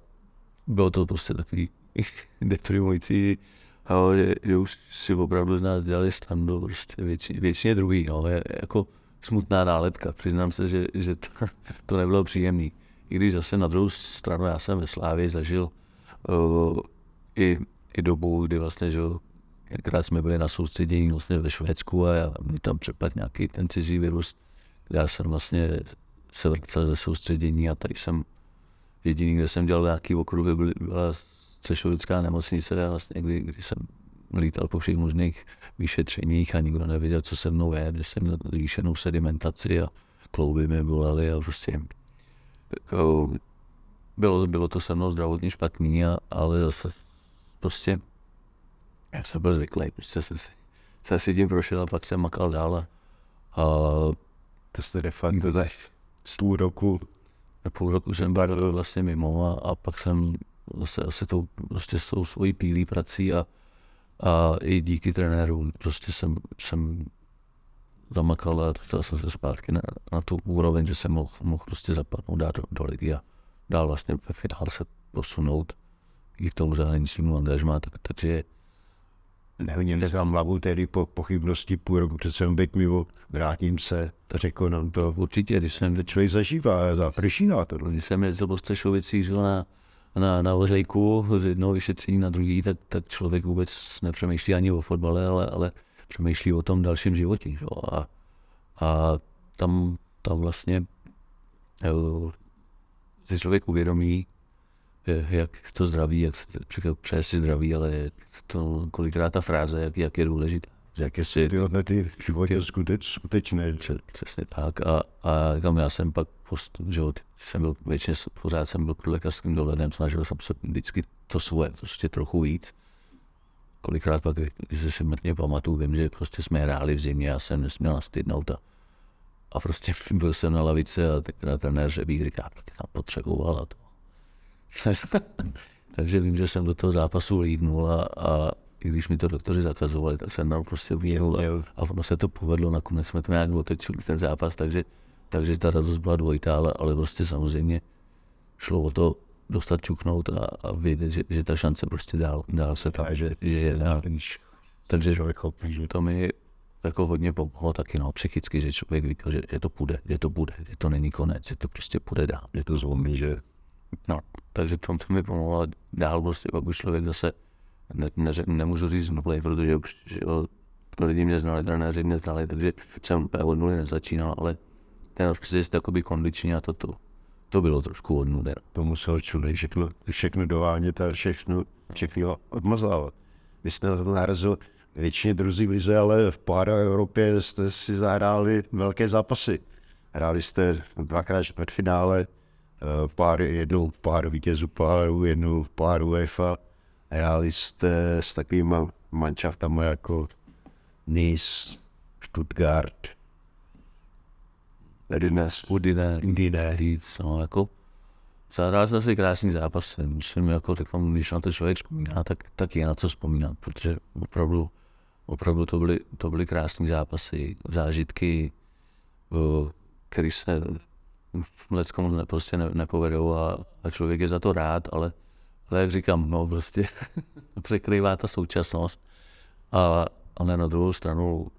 bylo to prostě takový <laughs> deprimující, ale že, že už si opravdu z nás dělali standu, prostě většině, většině druhý, no, jako smutná nálepka, přiznám se, že, že to, <laughs> to nebylo příjemné. I když zase na druhou stranu já jsem ve Slávě zažil uh, i, i dobu, kdy vlastně, že Několikrát jsme byli na soustředění vlastně ve Švédsku a já, mi tam přepadl nějaký ten cizí virus. Já jsem vlastně se vracel ze soustředění a tady jsem jediný, kde jsem dělal nějaký okruhy, byla Cešovická nemocnice, vlastně, kdy, kdy jsem lítal po všech možných vyšetřeních a nikdo nevěděl, co se mnou je, kde jsem měl zvýšenou sedimentaci a klouby mi bolely a prostě jako, bylo, bylo to se mnou zdravotně špatný, a, ale zase prostě já jsem byl zvyklý, prostě se, se si tím prošel a pak jsem makal dál a, a to jste de facto z půl roku. Půl roku jsem byl vlastně mimo a, a pak jsem zase asi tou, prostě s tou svojí pílí prací a, a i díky trenérům prostě jsem, jsem zamakal a dostal jsem se zpátky na, na tu úroveň, že jsem mohl, mohl prostě zapadnout, dát do, do ligy a dál vlastně ve finále se posunout i k tomu zahraničnímu angažmá, tak, takže Nehoním vám hlavu tedy po pochybnosti půl roku před jsem být mimo, vrátím se, to řekl nám to. Určitě, když jsem, člověk zažívá, zaprší na to. Když jsem jezdil po Střešovicích na, na, na Ořejku z jednoho vyšetření na druhý, tak, tak člověk vůbec nepřemýšlí ani o fotbale, ale, ale přemýšlí o tom dalším životě. Že? A, a tam, tam vlastně jo, si člověk uvědomí, jak to zdraví, jak přeje si zdraví, ale to kolikrát ta fráze, jak, jak je důležitá. Jak je si tyhle ty životě skuteč, skutečné. Přesně tak. A, a tam já jsem pak, post, že jsem byl většině, pořád jsem byl pod lékařským dohledem, snažil jsem se vždycky to svoje prostě trochu víc. Kolikrát pak, když si mrtně pamatuju, vím, že prostě jsme hráli v zimě a jsem nesměl nastydnout a, a prostě <laughs> byl jsem na lavice a tenkrát trenér Řebík říká, ty tam potřeboval a to <laughs> Takže vím, že jsem do toho zápasu lídnul a, a i když mi to doktoři zakazovali, tak jsem tam prostě vyjel a, a ono se to povedlo, nakonec jsme to nějak otečili ten zápas, takže, takže ta radost byla dvojitá, ale, ale prostě samozřejmě šlo o to dostat čuknout a, a vědět, že, že ta šance prostě dál, dál se tam, že, že je dál. Takže to mi jako hodně pomohlo taky no, psychicky, že člověk viděl, že, že to půjde, že to bude, že to není konec, že to prostě půjde dál, že to zlomí, že No, takže to, to mi pomohlo dál prostě, pak už člověk zase, ne, ne, nemůžu říct nuly, protože jo, lidi mě znali, trenéři mě znali, takže jsem úplně od nuly nezačínal, ale ten prostě takový kondiční a to, to, to bylo trošku od nuly. To musel člověk všechno, všechno dovánět a všechno, všechno odmazávat. Vy jste narazil většině druzí v lize, ale v pár Evropě jste si zahráli velké zápasy. Hráli jste dvakrát čtvrtfinále, Eh, pár, jednou pár vítězů páru, jednou pár UEFA. Hráli jste s takovými manšaftami jako Nice, Stuttgart, Udine, Udine, Udine, Leeds, no, jako zahrál jsem si krásný zápas, myslím, jako řeknu, když na to člověk vzpomíná, tak, tak je na co vzpomínat, protože opravdu, opravdu to byly, to byly krásné zápasy, zážitky, eh, který se leckomu ne, prostě ne, nepovedou a, a člověk je za to rád, ale, ale jak říkám, no prostě <laughs> překrývá ta současnost, a, ale na druhou stranu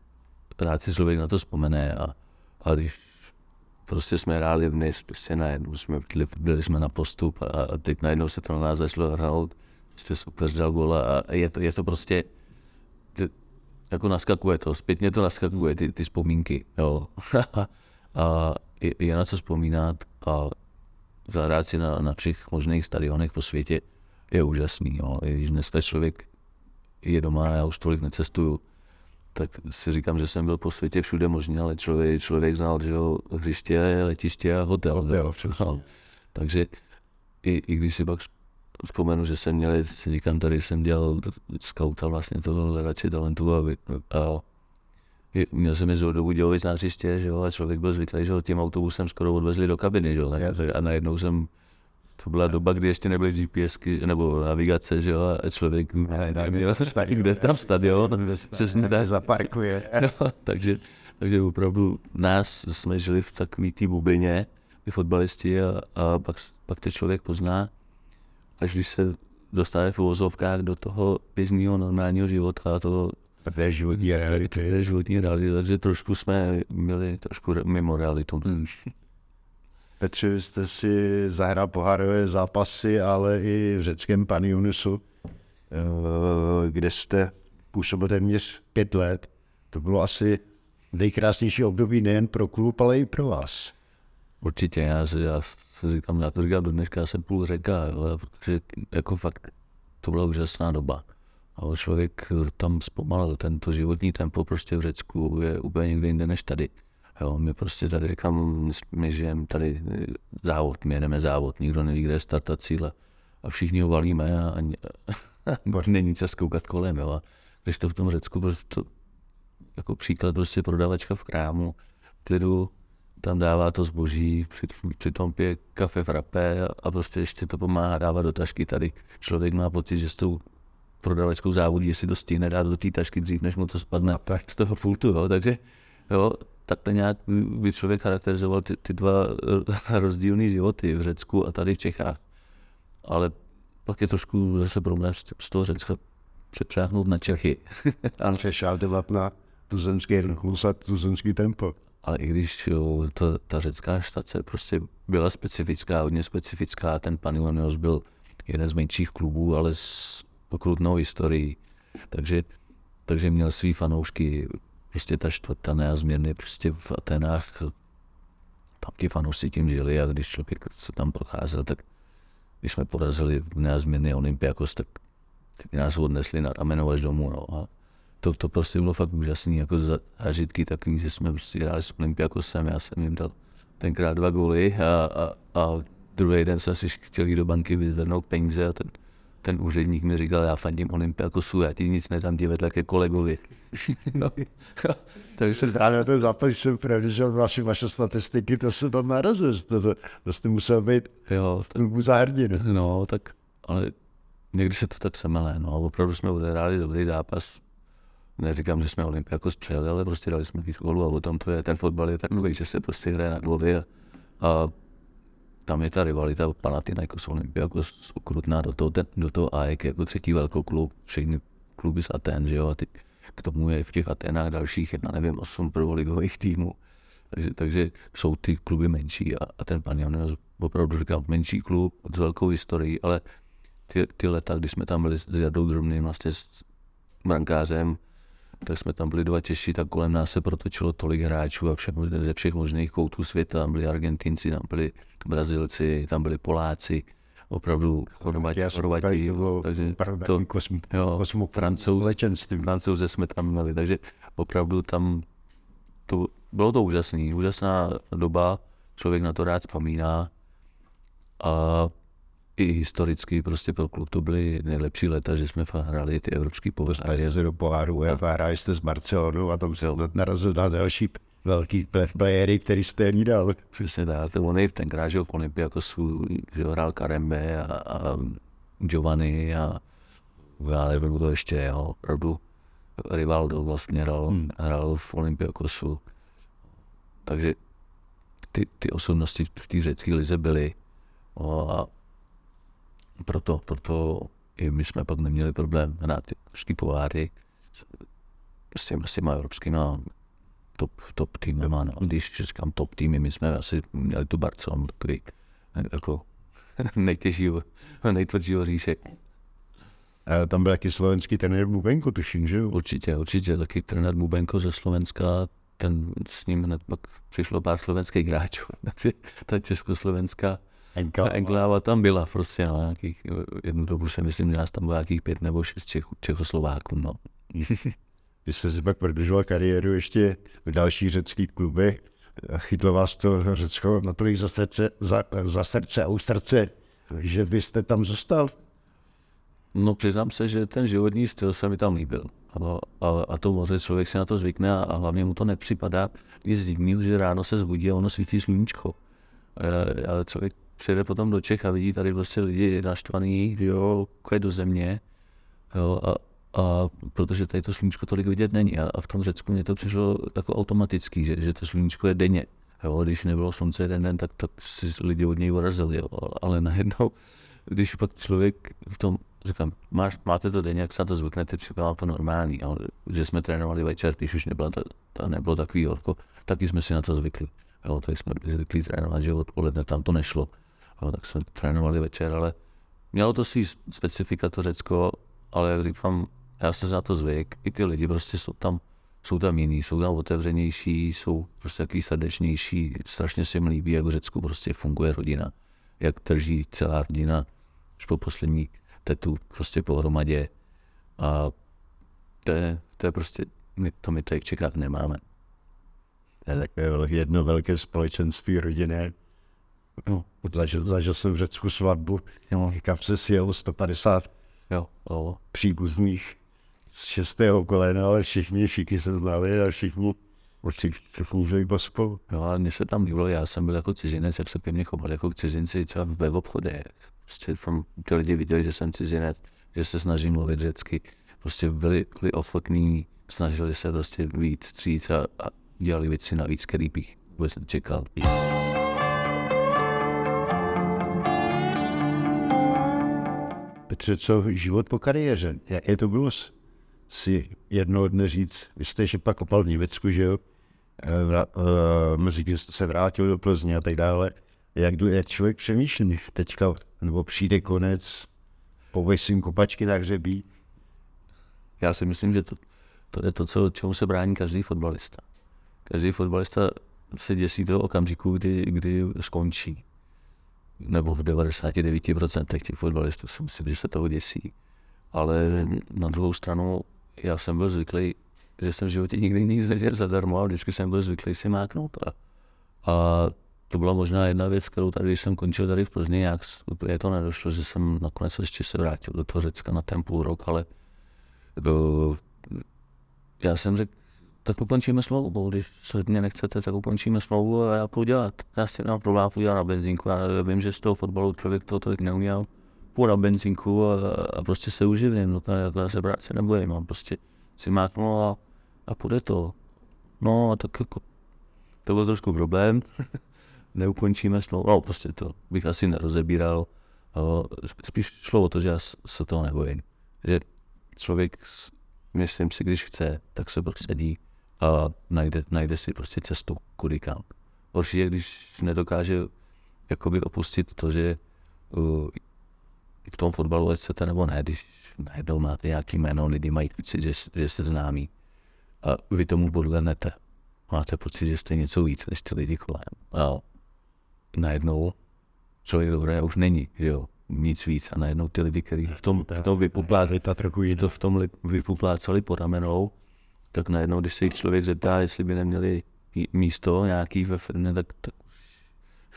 rád si člověk na to vzpomene a, a když prostě jsme hráli vniz, prostě najednou jsme byli, byli jsme na postup a, a teď najednou se to na nás začalo hrát, prostě super dal gola a je to, je to prostě, ty, jako naskakuje to, zpětně to naskakuje, ty, ty vzpomínky, jo. <laughs> a je, je, na co vzpomínat a zahrát si na, na všech možných stadionech po světě je úžasný, jo. Když dneska člověk je doma, já už tolik necestuju, tak si říkám, že jsem byl po světě všude možně, ale člověk, člověk znal, že jo, hřiště, letiště a hotel. Jo, no. Takže i, i když si pak vzpomenu, že jsem měl, říkám, tady jsem dělal skauta vlastně toho hledače talentů a, a měl jsem jezdit do Budějovic na hřiště, že jo, a člověk byl zvyklý, že ho tím autobusem skoro odvezli do kabiny, že jo, a najednou jsem to byla doba, kdy ještě nebyly GPSky nebo navigace, že jo, a člověk ne, neměl, kde tam stadion, přesně tak. Zaparkuje. <laughs> No, takže, takže opravdu nás jsme žili v takové té bublině, ty fotbalisti, a, a pak, pak ten člověk pozná, až když se dostane v uvozovkách do toho běžného normálního života, toho té životní reality. Životní reality, takže trošku jsme měli trošku mimo realitu. Hmm. Petře, vy jste si zahrál pohárové zápasy, ale i v řeckém Panionisu, eh, kde jste působil téměř pět let. To bylo asi nejkrásnější období nejen pro klub, ale i pro vás. Určitě, já si, já si říkám, já to říkám do dneška, já jsem půl řeka, protože jako fakt to byla úžasná doba. A člověk tam zpomalil, tento životní tempo prostě v Řecku je úplně někde jinde než tady. Jo, my prostě tady říkám, my žijeme tady závod, my jedeme závod, nikdo neví, kde je start a cíle. A všichni ho valíme a, a, a <laughs> není čas koukat kolem. Jo. A když to v tom Řecku, prostě to, jako příklad prostě prodavačka v krámu, klidu, tam dává to zboží, přitom pije kafe frappé a, a prostě ještě to pomáhá dávat do tašky. Tady člověk má pocit, že s tou prodavačkou závodí, jestli to stihne dát do té tašky dřív, než mu to spadne z toho pultu. Jo. Takže jo, takhle nějak by člověk charakterizoval ty, ty dva <laughs> rozdílné životy v Řecku a tady v Čechách. Ale pak je trošku zase problém z toho Řecka přepřáhnout na Čechy. <laughs> a přešávat na tuzemský rychlus a tuzemský tempo. Ale i když jo, ta, ta řecká štace prostě byla specifická, hodně specifická, ten Panionios byl jeden z menších klubů, ale s okrutnou historií. Takže, takže měl svý fanoušky prostě ta čtvrta neazměrně prostě v Atenách, tam ti fanoušci tím žili a když člověk se tam procházel, tak když jsme porazili v neazměrný Olympiakos, tak ty nás odnesli na rameno až domů. No. A to, to prostě bylo fakt úžasné, jako zážitky takový, že jsme prostě hráli s Olympiakosem, já jsem jim dal tenkrát dva góly a, a, a druhý den jsem si chtěl jít do banky vyzvednout peníze a ten ten úředník mi říkal, já fandím Olympiakosu, já ti nic nedám ti vedle ke kolegovi. <laughs> no. Takže se dá na ten zápas, jsem pravdě, že vaše, vaše statistiky, to se tam narazil, to, to, to jste musel být jo, tak, za hrdinu. No, tak, ale někdy se to tak semele, no, opravdu jsme odehráli dobrý zápas, neříkám, že jsme Olympiakos přijeli, ale prostě dali jsme víc gólů a o tom to je, ten fotbal je takový, že se prostě hraje na góly a, a tam je ta rivalita Panathinaikos Olympiakos ukrutná do toho, ten, do toho AEK jako třetí velký klub, všechny kluby z Aten, že jo, a teď k tomu je v těch Atenách dalších, já nevím, osm prvoligových týmů. Takže, takže jsou ty kluby menší a, a ten Panionios opravdu říkám menší klub s velkou historií, ale ty, ty leta, kdy jsme tam byli s Jardou Drobným, vlastně s brankářem, tak jsme tam byli dva Češi, tak kolem nás se protočilo tolik hráčů a všem, ze všech možných koutů světa. Tam byli Argentinci, tam byli Brazilci, tam byli Poláci, opravdu Chorvati, Chorvati, takže to, jo, francouz, francouze jsme tam měli, takže opravdu tam to, bylo to úžasný, úžasná doba, člověk na to rád vzpomíná. A i historicky prostě pro klub to byly nejlepší leta, že jsme hráli ty evropské poháry. Jezero do poháru UEFA, hráli jste s Barcelonou a tam se narazil na další velký playery, který jste jí dal. Přesně tak, to on je tenkrát, že v Olympiakosu, že hrál Karembe a, a Giovanni a já nevím, to ještě, jo, opravdu Rivaldo vlastně hrál, hmm. hrál v Olympiakosu. Takže ty, ty osobnosti v té řecké lize byly. a proto, proto i my jsme pak neměli problém hrát ty poháry s, těmi, s těma evropskými top, top týmama. No. Když říkám top týmy, my jsme asi měli tu Barcelonu, takový jako <laughs> nejtěžšího, nejtvrdšího říšek. A tam byl taky slovenský trenér Bubenko, tuším, že jo? Určitě, určitě, taky trenér Bubenko ze Slovenska, ten s ním hned pak přišlo pár slovenských hráčů, takže <laughs> ta československá enkláva tam byla prostě, no, nějakých, jednu dobu si myslím, že nás tam bylo nějakých pět nebo šest Čech, Čechoslováků, no. <laughs> Ty jsi si pak prodržoval kariéru ještě v dalších řeckých klubech. Chytlo vás to Řecko natolik za srdce, za, za srdce a u srdce, že byste tam zůstal? No přiznám se, že ten životní styl se mi tam líbil. A, a, a to moře člověk si na to zvykne a, a hlavně mu to nepřipadá nic divného, že ráno se zbudí a ono svítí sluníčko. Ale člověk přijede potom do Čech a vidí tady prostě lidi naštvaný, jo, do země, jo, a, a protože tady to sluníčko tolik vidět není. A, a v tom Řecku mě to přišlo jako automatický, že, že to sluníčko je denně. Jo, když nebylo slunce jeden den, tak, tak si lidi od něj urazili. Jo. Ale najednou, když pak člověk v tom, říkám, máš, máte to denně, jak se to zvyknete, připadá to normální. Ale že jsme trénovali večer, když už nebylo, ta, ta nebylo takový horko, taky jsme si na to zvykli. Jo, tak jsme byli zvyklí trénovat, že odpoledne tam to nešlo. Jo, tak jsme trénovali večer, ale mělo to svý specifika to Řecko, ale jak říkám, já se na to zvyk, i ty lidi prostě jsou tam, jsou tam jiný, jsou tam otevřenější, jsou prostě takový srdečnější, strašně se jim líbí, jak v Řecku prostě funguje rodina, jak drží celá rodina, až po poslední tetu prostě pohromadě a to je, to je prostě, my, to my tady v Čechách nemáme. To je takové jedno velké společenství rodinné. No. Zažil, zažil jsem v Řecku svatbu, jo. kam se sjelo 150 jo. Jo. příbuzných z šestého kolena, ale všichni, všichni se znali a všichni určitě můžou jít spolu. Jo, ale mně se tam líbilo, já jsem byl jako cizinec, jak se ke mně chovali jako cizinci třeba ve obchodě. Prostě tam ty lidi viděli, že jsem cizinec, že se snažím mluvit řecky. Prostě byli, byli ochotní, snažili se prostě víc stříc a, a dělali věci navíc, který bych vůbec nečekal. Petře, co život po kariéře? je to bylo si jednoho dne říct, vy jste ještě pak opal v Německu, že jo, Vra, uh, mezi tím se vrátil do Plzně a tak dále. Jak, jak člověk přemýšlí teďka, nebo přijde konec, povesím kopačky na hřebí? Já si myslím, že to, to je to, co, čemu se brání každý fotbalista. Každý fotbalista se děsí toho okamžiku, kdy, kdy skončí. Nebo v 99% těch fotbalistů si myslím, že se toho děsí. Ale na druhou stranu já jsem byl zvyklý, že jsem v životě nikdy nic nedělal zadarmo a vždycky jsem byl zvyklý si máknout. A, a to byla možná jedna věc, kterou tady, když jsem končil tady v Plzni, jak úplně to nedošlo, že jsem nakonec ještě se vrátil do toho Řecka na ten půl rok, ale do, já jsem řekl, tak ukončíme smlouvu, když se mě nechcete, tak ukončíme smlouvu a já půjdu dělat. Já si nemám problém půjdu dělat na benzínku, já vím, že z toho fotbalu člověk to tolik neuměl, půjdu na benzínku a, a prostě se uživím, no to, já se se nebojím, mám prostě si máknu a, a půjde to. No a tak jako, to byl trošku problém, <laughs> neukončíme smlouvu, no prostě to bych asi nerozebíral, spíš šlo o to, že já se toho nebojím, že člověk, myslím si, když chce, tak se prosadí a najde, najde si prostě cestu kudy kam. Určitě, když nedokáže jakoby opustit to, že uh, v tom fotbalu, ať chcete nebo ne, když najednou máte nějaký jméno, lidi mají pocit, že, že jste známí a vy tomu podlenete. Máte pocit, že jste něco víc než ty lidi kolem. A najednou člověk dobré už není, že jo, nic víc a najednou ty lidi, kteří v tom, v tom vypuplácali, to v tom vypuplácali po ramenou, tak najednou, když se jich člověk zeptá, jestli by neměli místo nějaký ve firmě, tak, tak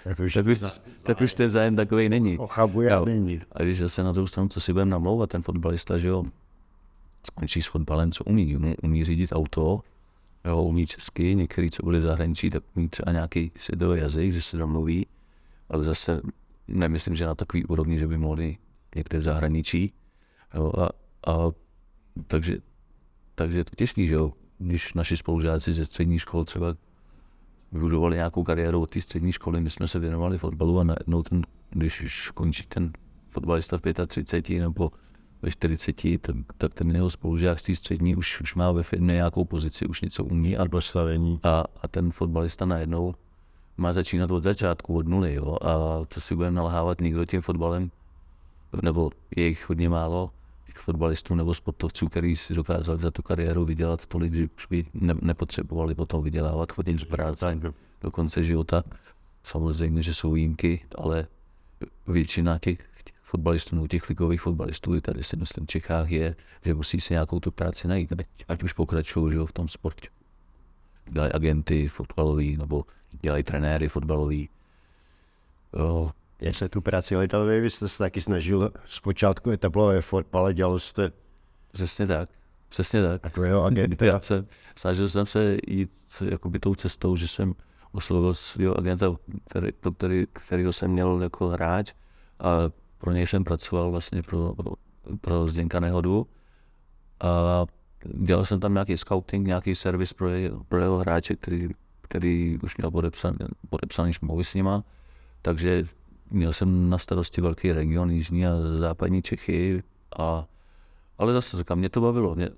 tak už, tak už, tak už ten zájem takový není. Ochabuje není. A když zase na druhou stranu, co si budeme namlouvat, ten fotbalista, že jo, skončí s fotbalem, co umí, umí, umí řídit auto, jo, umí česky, některý, co byli v zahraničí, tak umí třeba nějaký světový jazyk, že se domluví, ale zase nemyslím, že na takový úrovni, že by mohli někde v zahraničí. Jo, a, a, takže, takže je to těžký, že jo, když naši spolužáci ze střední škol třeba vybudovali nějakou kariéru od té střední školy, my jsme se věnovali fotbalu a najednou ten, když už končí ten fotbalista v 35 nebo ve 40, tak, tak ten jeho spolužák z té střední už, už má ve firmě nějakou pozici, už něco umí a, a, a ten fotbalista najednou má začínat od začátku, od nuly, jo, a to si budeme nalhávat někdo tím fotbalem, nebo je jich hodně málo, těch fotbalistů nebo sportovců, který si dokázali za tu kariéru vydělat tolik, že už by ne, nepotřebovali potom vydělávat, chodit z práce do konce života. Samozřejmě, že jsou výjimky, ale většina těch, těch fotbalistů, nebo těch ligových fotbalistů, tady si myslím v Čechách je, že musí si nějakou tu práci najít, ať už pokračují že v tom sportě. Dělají agenty fotbalový, nebo dělají trenéry fotbalový. Jo. Jak se tu práci hledali, vy jste se taky snažil zpočátku etablové fotbale, dělal jste... Přesně tak. Přesně tak. Takového agenta. <laughs> Já jsem, snažil jsem se jít jakoby tou cestou, že jsem oslovil svého agenta, který, pro který, kterýho jsem měl jako hráč a pro něj jsem pracoval vlastně pro, pro, pro Zděnka Nehodu a dělal jsem tam nějaký scouting, nějaký servis pro, je, pro jeho hráče, který, který už měl podepsaný, podepsaný smlouvy s nima, takže měl jsem na starosti velký region, jižní a západní Čechy, a, ale zase říkám, mě to bavilo, mě,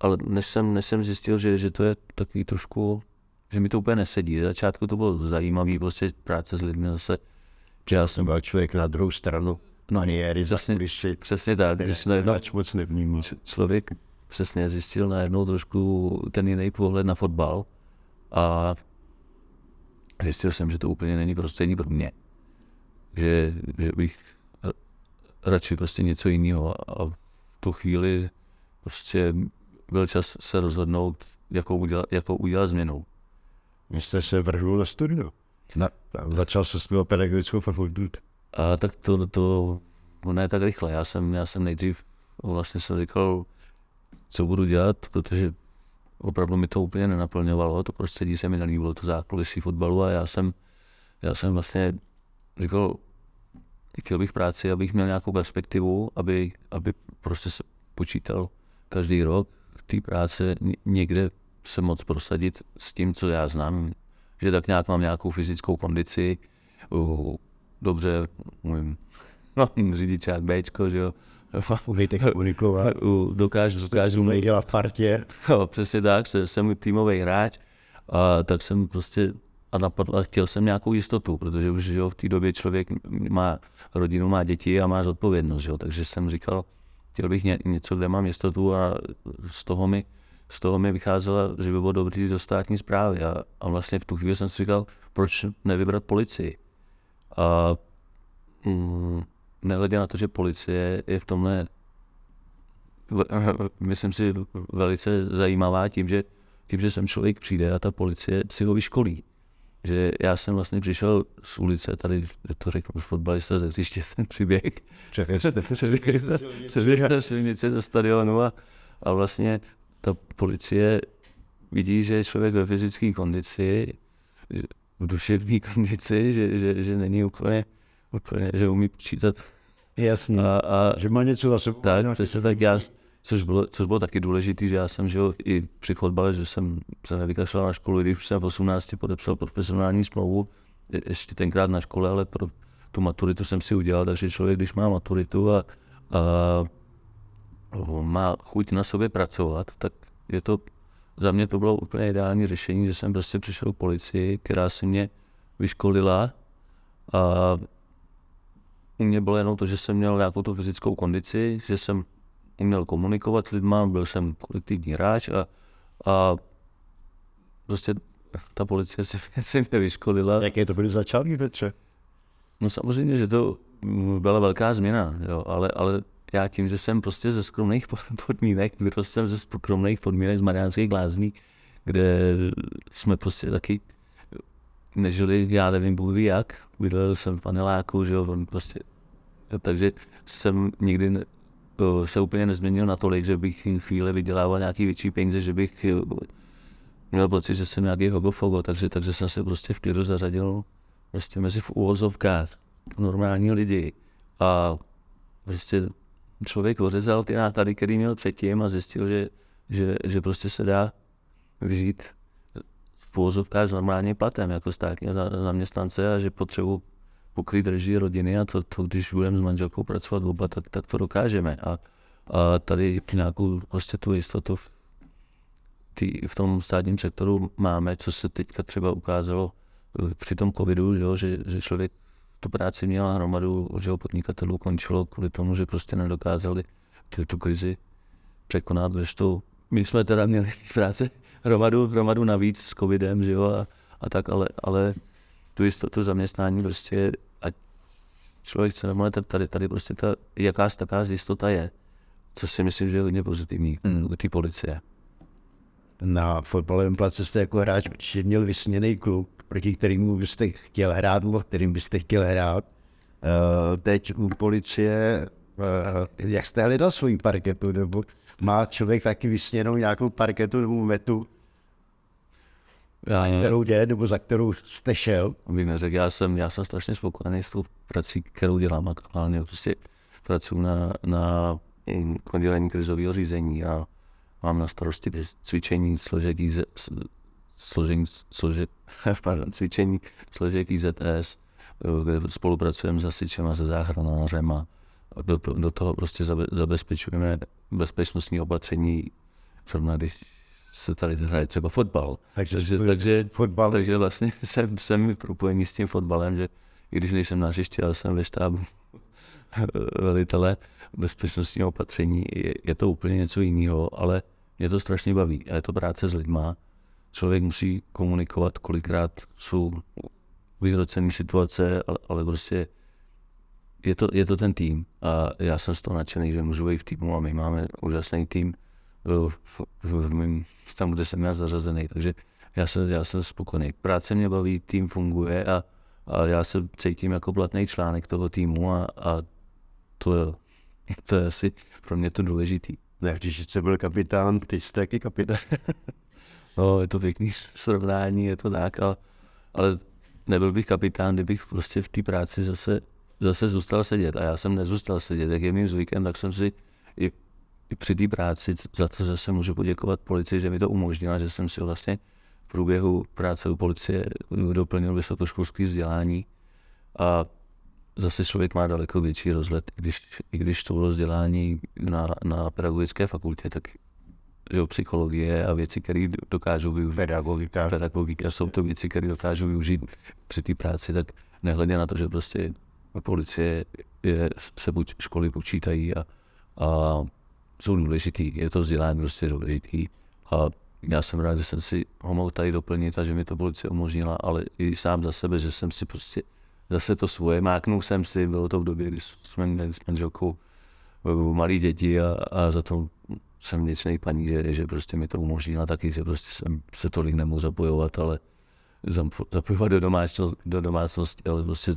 ale než jsem, než jsem zjistil, že, že to je takový trošku že mi to úplně nesedí. V začátku to bylo zajímavé, prostě práce s lidmi zase. Že já jsem byl člověk na druhou stranu no, maniéry, zase, když si přesně tak, když najednou, moc nevnímá. Člověk přesně zjistil najednou trošku ten jiný pohled na fotbal a zjistil jsem, že to úplně není prostředí pro mě. Že, že bych radši prostě něco jiného a v tu chvíli prostě byl čas se rozhodnout, jakou udělat, jakou udělat změnou. Vy jste se vrhnul na studiu. Na, začal se studovat pedagogickou fakultu. A tak to, to ne tak rychle. Já jsem, já jsem nejdřív vlastně jsem říkal, co budu dělat, protože opravdu mi to úplně nenaplňovalo, to prostředí se mi nelíbilo, to zákulisí fotbalu a já jsem, já jsem vlastně říkal, chtěl bych práci, abych měl nějakou perspektivu, aby, aby prostě se počítal každý rok v té práce někde se moc prosadit s tím, co já znám, že tak nějak mám nějakou fyzickou kondici, uh, dobře umím <laughs> no, řídit čák Bčko, že jo, <laughs> Umíte komunikovat. Dokážu, dokážu. dělat v partě. Jo, <laughs> přesně tak, jsem týmový hráč, a tak jsem prostě a napadl, chtěl jsem nějakou jistotu, protože už jo, v té době člověk má rodinu, má děti a má zodpovědnost, jo, takže jsem říkal, chtěl bych ně, něco, kde mám jistotu a z toho mi z toho mi vycházelo, že by bylo dobrý do státní zprávy. A, a vlastně v tu chvíli jsem si říkal, proč nevybrat policii. A mm, nehledě na to, že policie je v tomhle, <laughs> myslím si, velice zajímavá tím, že, tím, že sem člověk přijde a ta policie si ho vyškolí. Že já jsem vlastně přišel z ulice, tady to řekl už fotbalista ze hřiště, <laughs> ten příběh. Přeběh na silnici ze stadionu a, a vlastně ta policie vidí, že je člověk ve fyzické kondici, v duševní kondici, že, že, že není úplně, úplně, že umí počítat. Jasně, a, a, že má něco za sebou. Tak, přesně tak já, což bylo, což bylo taky důležité, že já jsem žil i při fotbale, že jsem se nevykašlal na školu, když jsem v 18 podepsal profesionální smlouvu, ještě tenkrát na škole, ale pro tu maturitu jsem si udělal, takže člověk, když má maturitu a, a má chuť na sobě pracovat, tak je to, za mě to bylo úplně ideální řešení, že jsem prostě přišel k policii, která si mě vyškolila a u mě bylo jenom to, že jsem měl nějakou tu fyzickou kondici, že jsem uměl komunikovat s lidma, byl jsem kolektivní hráč a, a prostě ta policie si, si mě vyškolila. Jaké to byly začátky, Petře? No samozřejmě, že to byla velká změna, jo, ale, ale já tím, že jsem prostě ze skromných podmínek, vyrostl jsem ze skromných podmínek z Mariánských lázní, kde jsme prostě taky nežili, já nevím, bůh jak, bydlel jsem v paneláku, že jo, prostě, takže jsem nikdy ne, se úplně nezměnil na tolik, že bych chvíli vydělával nějaký větší peníze, že bych měl pocit, že jsem nějaký hogofogo, takže, takže jsem se prostě v klidu zařadil prostě mezi v úvozovkách normální lidi. A prostě člověk ořezal ty náklady, který měl předtím a zjistil, že, že, že prostě se dá vyžít v úvozovkách s normálním platem jako státní zaměstnance a že potřebuji pokryt režii rodiny a to, to když budeme s manželkou pracovat oba, tak, tak to dokážeme. A, a tady nějakou prostě tu jistotu v, tý, v tom státním sektoru máme, co se teďka třeba ukázalo eh, při tom covidu, že, jo, že, že člověk tu práci měl hromadu že jo, podnikatelů končilo kvůli tomu, že prostě nedokázali tu, krizi překonat, to, my jsme teda měli <laughs> práce hromadu, hromadu navíc s covidem, že jo, a, a tak, ale, ale tu jistotu zaměstnání prostě, ať člověk chce nebo tak tady, tady prostě ta jakási taká jistota je, co si myslím, že je hodně pozitivní hmm. u té policie. Na fotbalovém place jste jako hráč určitě měl vysněný klub, proti kterému byste chtěl hrát, nebo kterým byste chtěl hrát. Uh, teď u policie, uh, jak jste hledal svůj parketu, nebo má člověk taky vysněnou nějakou parketu nebo metu, já, kterou jde, nebo za kterou jste šel? Abych neřekl, já jsem, já jsem strašně spokojený s tou prací, kterou dělám aktuálně. Prostě pracuji na, na oddělení krizového řízení a mám na starosti cvičení složek IZ, složení, složek, <laughs> pardon, cvičení složek IZS, kde spolupracujeme s hasičem a se záchranářem a do, do toho prostě zabezpečujeme bezpečnostní opatření, zrovna když se tady hraje třeba fotbal. Takže, takže, takže, fotbal. takže vlastně <laughs> jsem, jsem propojený s tím fotbalem, že i když nejsem na hřišti, ale jsem ve štábu <laughs> velitele bezpečnostního opatření, je, je to úplně něco jiného, ale mě to strašně baví. A je to práce s lidma. Člověk musí komunikovat, kolikrát jsou vyhrocené situace, ale, ale prostě je to, je to ten tým. A já jsem z toho nadšený, že můžu být v týmu a my máme úžasný tým v, v, v mým, tam, kde jsem já zařazený. Takže já jsem, já jsem spokojený. Práce mě baví, tým funguje a, a já se cítím jako platný článek toho týmu a, a to, <laughs> to je asi pro mě to důležitý. Ne, když jste byl kapitán, ty jste taky kapitán. <laughs> no, je to pěkný srovnání, je to tak, ale, ale nebyl bych kapitán, kdybych prostě v té práci zase, zase zůstal sedět. A já jsem nezůstal sedět. Jak je mým zvykem, tak jsem si i, i při té práci, za to zase můžu poděkovat policii, že mi to umožnila, že jsem si vlastně v průběhu práce u policie doplnil vysokoškolské vzdělání. A zase člověk má daleko větší rozhled, když, i když to bylo vzdělání na, na pedagogické fakultě, tak že psychologie a věci, které dokážou využít. Pedagogika. Pedagogika jsou to věci, které dokážou využít při té práci, tak nehledě na to, že prostě policie je, se buď školy počítají a, a jsou důležitý, je to vzdělání prostě důležitý. A já jsem rád, že jsem si ho mohl tady doplnit a že mi to policie umožnila, ale i sám za sebe, že jsem si prostě zase to svoje, máknul jsem si, bylo to v době, kdy jsme měli s manželkou malí děti a, a za to jsem vděčný paní, že, že prostě mi to umožnila taky, že prostě jsem se tolik nemohl zapojovat, ale zapojovat do, domácnost, do domácnosti, ale prostě,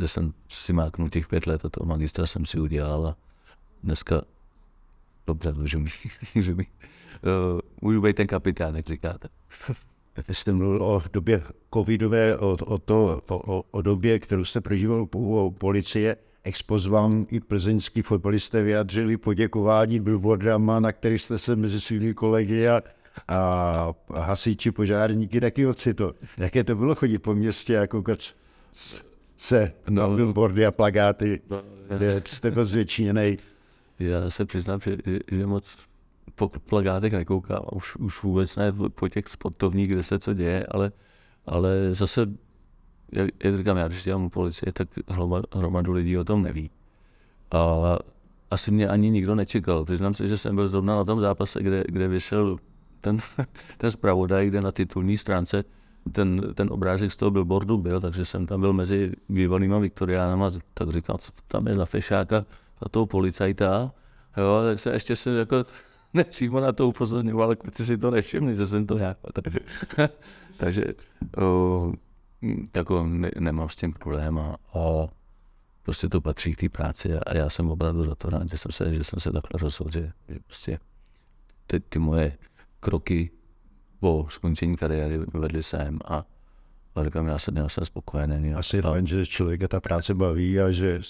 že jsem si máknul těch pět let a toho magistra jsem si udělal a dneska dobře, můžu, můžu, uh, můžu být ten kapitán, jak říkáte. <laughs> Vy jste mluvil o době covidové, o, o, to, o, o době, kterou jste prožíval u policie. Expoz vám i plzeňský fotbalisté vyjadřili poděkování billboardama, na kterých jste se mezi svými kolegy a, a hasiči, požárníky taky ocitl. Jaké to bylo chodit po městě jako koukat se no, na billboardy a plagáty, no, kde jste byl zvětšiněný? Já se přiznám, že, že moc po plagátech nekoukám, už, už vůbec ne po těch sportovních, kde se co děje, ale, ale zase, jak, jak říkám, já když dělám policie, tak hromadu lidí o tom neví. A asi mě ani nikdo nečekal. Přiznám se, že jsem byl zrovna na tom zápase, kde, kde vyšel ten, <laughs> ten zpravodaj, kde na titulní stránce ten, ten obrázek z toho billboardu byl, takže jsem tam byl mezi bývalýma Viktoriánama, tak říkal, co tam je za fešáka a toho policajta. Jo, tak se ještě jsem jako <laughs> nepřímo na to upozorňoval, ale kluci si to nevšimli, že jsem to nějak. <laughs> Takže o, jako ne, nemám s tím problém a, prostě to patří k té práci a já jsem opravdu za to rád, že jsem se, že jsem se takhle rozhodl, že, že prostě ty, ty moje kroky po skončení kariéry vedly sem a a říkám, já jsem, já jsem spokojený. Asi je fajn, že člověka ta práce baví a že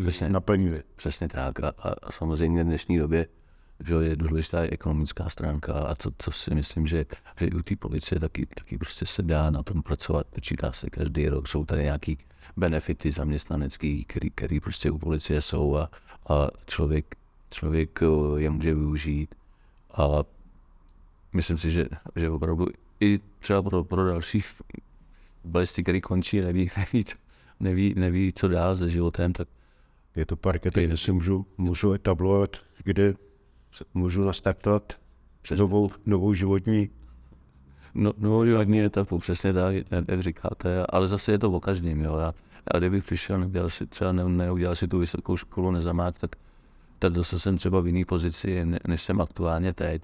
přesně, naplňuje. Přesně tak. A, a samozřejmě v dnešní době že je důležitá i ekonomická stránka a to, to si myslím, že, že i u té policie taky, taky prostě se dá na tom pracovat, počítá se každý rok, jsou tady nějaký benefity zaměstnanecký, který, který prostě u policie jsou a, a člověk člověk eh, je může využít a myslím si, že, že opravdu i třeba pro, pro další balisty, který končí, neví, <laughs> neví, neví, neví, co dál se životem, tak je to parket, kde si můžu, můžu etablovat, kde můžu nastartovat novou, novou životní No, novou životní etapu, přesně tak, jak říkáte, ale zase je to o každém, jo. Já, já kdybych přišel, nedělal si třeba ne, neudělal si tu vysokou školu, nezamák, tak, tak zase jsem třeba v jiné pozici, než jsem aktuálně teď.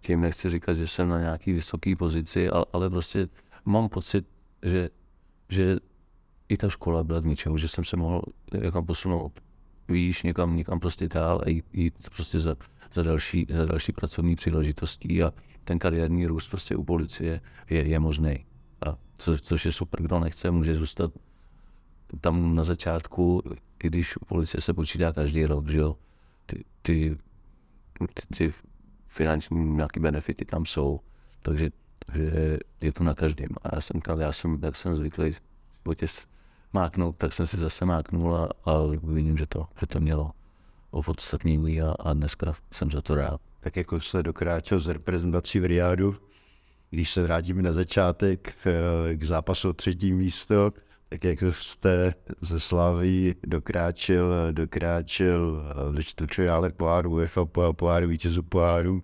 Tím nechci říkat, že jsem na nějaký vysoké pozici, ale, ale prostě mám pocit, že, že i ta škola byla k ničemu, že jsem se mohl jako posunout výš, někam, někam prostě dál a jít, jít prostě za, za, další, za další pracovní příležitostí a ten kariérní růst prostě u policie je, je možný. A co, což je super, kdo nechce, může zůstat tam na začátku, i když u policie se počítá každý rok, že jo, ty, ty, ty, finanční nějaké benefity tam jsou, takže, takže je to na každém. A já jsem, já jsem, jak jsem zvyklý v životě máknout, tak jsem si zase máknul a, a vidím, že to, že to mělo opodstatnění a, a dneska jsem za to rád. Tak jako se dokráčel z reprezentací v Riádu, když se vrátíme na začátek eh, k zápasu o třetí místo, tak jak jste ze Slavy dokráčel, dokráčel do čtvrtfinále poháru UEFA, poháru vítězů poháru,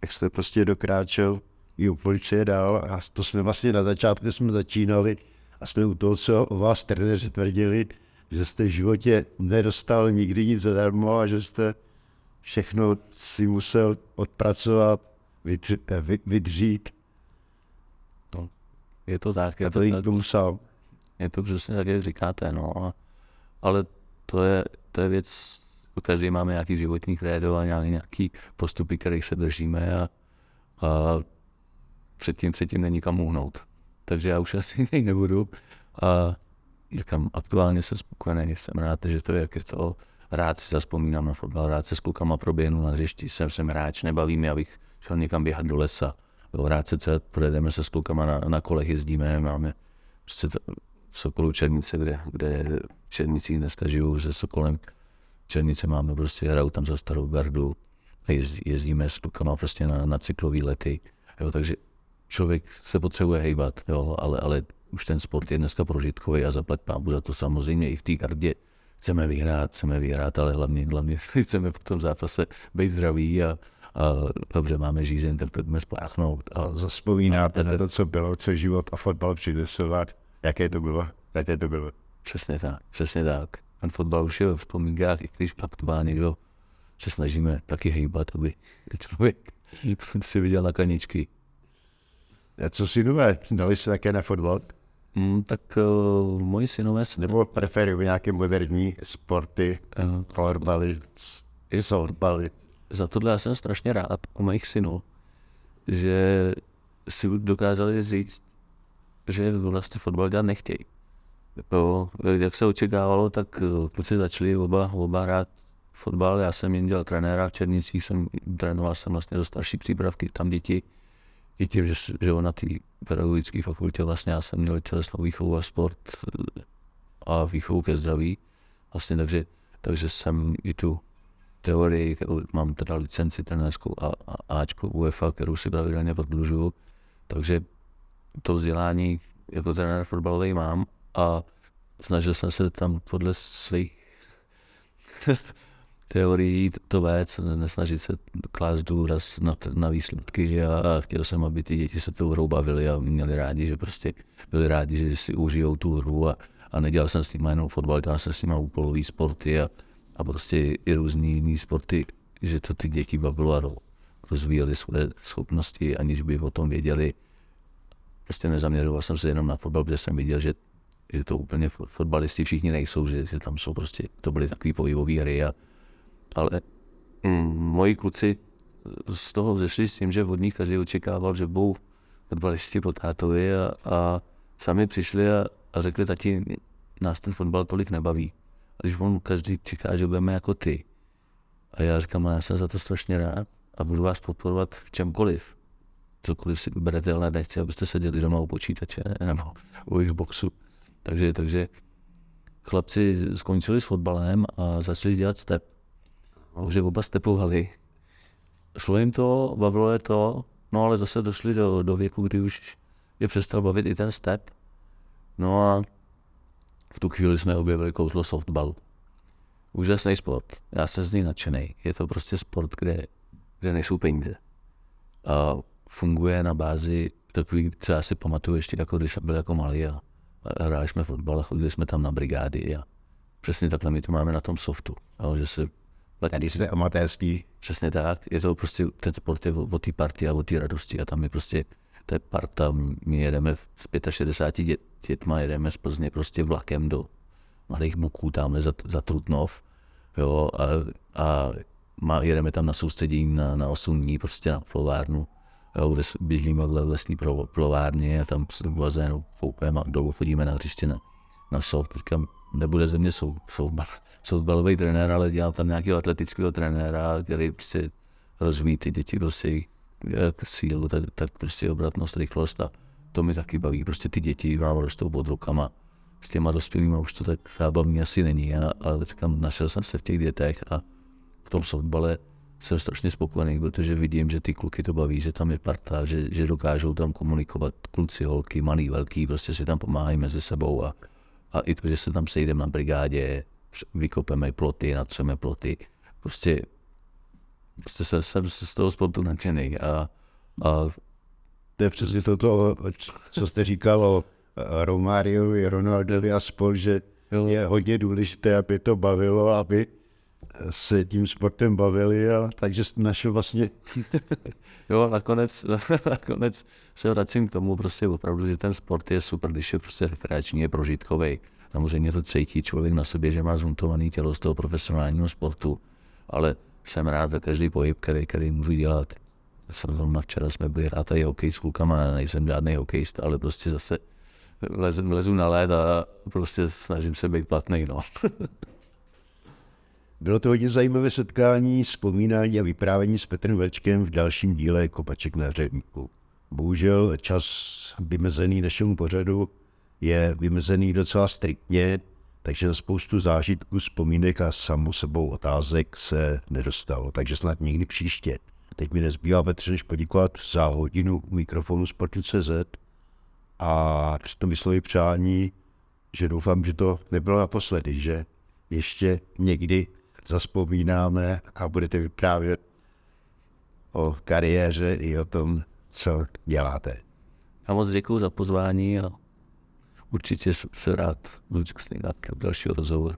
tak jste prostě dokráčel i u policie dál a to jsme vlastně na začátku, jsme začínali a jsme u toho, co o vás trenéři tvrdili, že jste v životě nedostal nikdy nic zadarmo a že jste všechno si musel odpracovat, vydřít. No, je to tak. Je to, to musel. Je to přesně tak, jak říkáte, no. Ale to je, to je věc, každý máme nějaký životní krédo a nějaký postupy, kterých se držíme a, a předtím, předtím není kam uhnout. Takže já už asi <laughs> nebudu. A říkám, aktuálně jsem spokojený, jsem rád, že to je, jak je to, rád si zaspomínám na fotbal, rád se s klukama proběhnu na hřišti, jsem jsem hráč, nebaví mě, abych šel někam běhat do lesa. Jo, rád se celé projedeme se s klukama na, na kolech, jezdíme, máme prostě Sokolu Černice, kde, kde v Černicích dneska žiju se Sokolem. Černice máme prostě, hraju tam za starou gardu jezdíme s klukama prostě na, na cyklový lety. Jo, takže člověk se potřebuje hejbat, jo, ale, ale už ten sport je dneska prožitkový a zaplať pámu za to samozřejmě i v té gardě. Chceme vyhrát, chceme vyhrát, ale hlavně, hlavně <laughs> chceme v tom zápase být zdraví a, a dobře máme žízeň, tak pojďme spláchnout. A zaspomínáte na to, co bylo, co život a fotbal přinesovat, jaké to bylo, jaké to bylo. Přesně tak, přesně tak. Ten fotbal už je v vzpomínkách, i když aktuálně, jo, se snažíme taky hejbat, aby člověk si viděl na kaničky. A co synové, dali se také na fotbal? Mm, tak uh, moji synové se... Nebo preferují nějaké moderní sporty, uh, florbaly, softbaly? Za tohle já jsem strašně rád u mých synů, že si dokázali říct, že vlastně fotbal dělat nechtějí. Jo, jak se očekávalo, tak eh, kluci začali oba, oba hrát fotbal. Já jsem jim dělal trenéra v Černicích, jsem trénoval jsem vlastně do starší přípravky, tam děti i tím, že, že na té pedagogické fakultě vlastně já jsem měl tělesnou výchovu a sport a výchovu ke zdraví. Vlastně takže, takže jsem i tu teorii, kterou mám teda licenci trenérskou a, a Ačko UEFA, kterou si pravidelně prodlužuju, takže to vzdělání jako trenér fotbalový mám a snažil jsem se tam podle svých teorií to vést, nesnažit se klást důraz na, na výsledky a, a chtěl jsem, aby ty děti se tou hrou bavili a měli rádi, že prostě byli rádi, že si užijou tu hru a, a nedělal jsem s nimi jenom fotbal, dělal jsem s nimi úkolový sporty a, a prostě i různý jiný sporty, že to ty děti bavilo a rozvíjeli své schopnosti, aniž by o tom věděli. Prostě nezaměřoval jsem se jenom na fotbal, protože jsem viděl, že, že to úplně fotbalisti všichni nejsou, že, že tam jsou prostě, to byly takové pohybové hry a, ale mm, moji kluci z toho zešli s tím, že od nich každý očekával, že budou fotbalisti po tátovi a, a sami přišli a, a řekli, tati, nás ten fotbal tolik nebaví. A když on každý čeká, že budeme jako ty. A já říkám, já jsem za to strašně rád a budu vás podporovat v čemkoliv. Cokoliv si vyberete, ale nechci, abyste seděli doma u počítače nebo u Xboxu. Takže, takže chlapci skončili s fotbalem a začali dělat step že oba stepovali. Šlo jim to, bavilo je to, no ale zase došli do, do věku, kdy už je přestal bavit i ten step. No a v tu chvíli jsme objevili kouzlo softballu. Úžasný sport. Já jsem z něj nadšený. Je to prostě sport, kde, kde nejsou peníze. A funguje na bázi takový, co já si pamatuju ještě jako když byl jako malý a, hráli jsme fotbal a chodili jsme tam na brigády a přesně takhle my to máme na tom softu. A, že se Tady jste amatérský. Přesně tak. Je to prostě, ten sport je o, o té partii a o té radosti a tam je prostě, to je parta, my jedeme s 65 dět, dětma, jedeme z Plzně prostě vlakem do malých buků tamhle za, za Trutnov, jo, a, a má, jedeme tam na soustředění na, na 8 dní, prostě na plovárnu, jo, kde běžíme v lesní plovárně a tam z bazénu foupeme a dolů chodíme na hřiště na, na soft, říkám, nebude ze mě sou, softballový trenér, ale dělám tam nějakého atletického trenéra, který prostě rozvíjí ty děti si sílu, tak, tak prostě obratnost, rychlost a to mi taky baví. Prostě ty děti vám rostou pod rukama. S těma dospělými už to tak zábavný asi není, a, ale říkám, našel jsem se v těch dětech a v tom softbale jsem strašně spokojený, protože vidím, že ty kluky to baví, že tam je parta, že, že dokážou tam komunikovat kluci, holky, malý, velký, prostě si tam pomáhají mezi sebou a, a i to, že se tam sejdeme na brigádě, vykopeme ploty, natřeme ploty. Prostě, prostě jsem, jsem z toho sportu nadšený a, a to je přesně to, co jste říkal o Romáriovi, Ronaldovi a spol, že jo. je hodně důležité, aby to bavilo, aby se tím sportem bavili, a takže našel vlastně... <laughs> jo, nakonec, <laughs> nakonec se vracím k tomu prostě opravdu, že ten sport je super, když je prostě rekreační, je prožitkový. Samozřejmě to cítí člověk na sobě, že má zhuntovaný tělo z toho profesionálního sportu, ale jsem rád za každý pohyb, který, který můžu dělat. Jsem zrovna včera jsme byli hrát tady hokej s klukama, nejsem žádný hokejista, ale prostě zase lezu, lezu na led a prostě snažím se být platný. No. <laughs> Bylo to hodně zajímavé setkání, vzpomínání a vyprávění s Petrem Večkem v dalším díle Kopaček na hřebníku. Bohužel čas vymezený našemu pořadu je vymezený docela striktně, takže na spoustu zážitků, vzpomínek a samu sebou otázek se nedostalo, takže snad někdy příště. Teď mi nezbývá Petře než poděkovat za hodinu mikrofonu Sportu.cz a to vysloví přání, že doufám, že to nebylo naposledy, že ještě někdy zaspomínáme a budete vyprávět o kariéře i o tom, co děláte. Já moc děkuji za pozvání a určitě se rád budu s dalšího rozhovoru.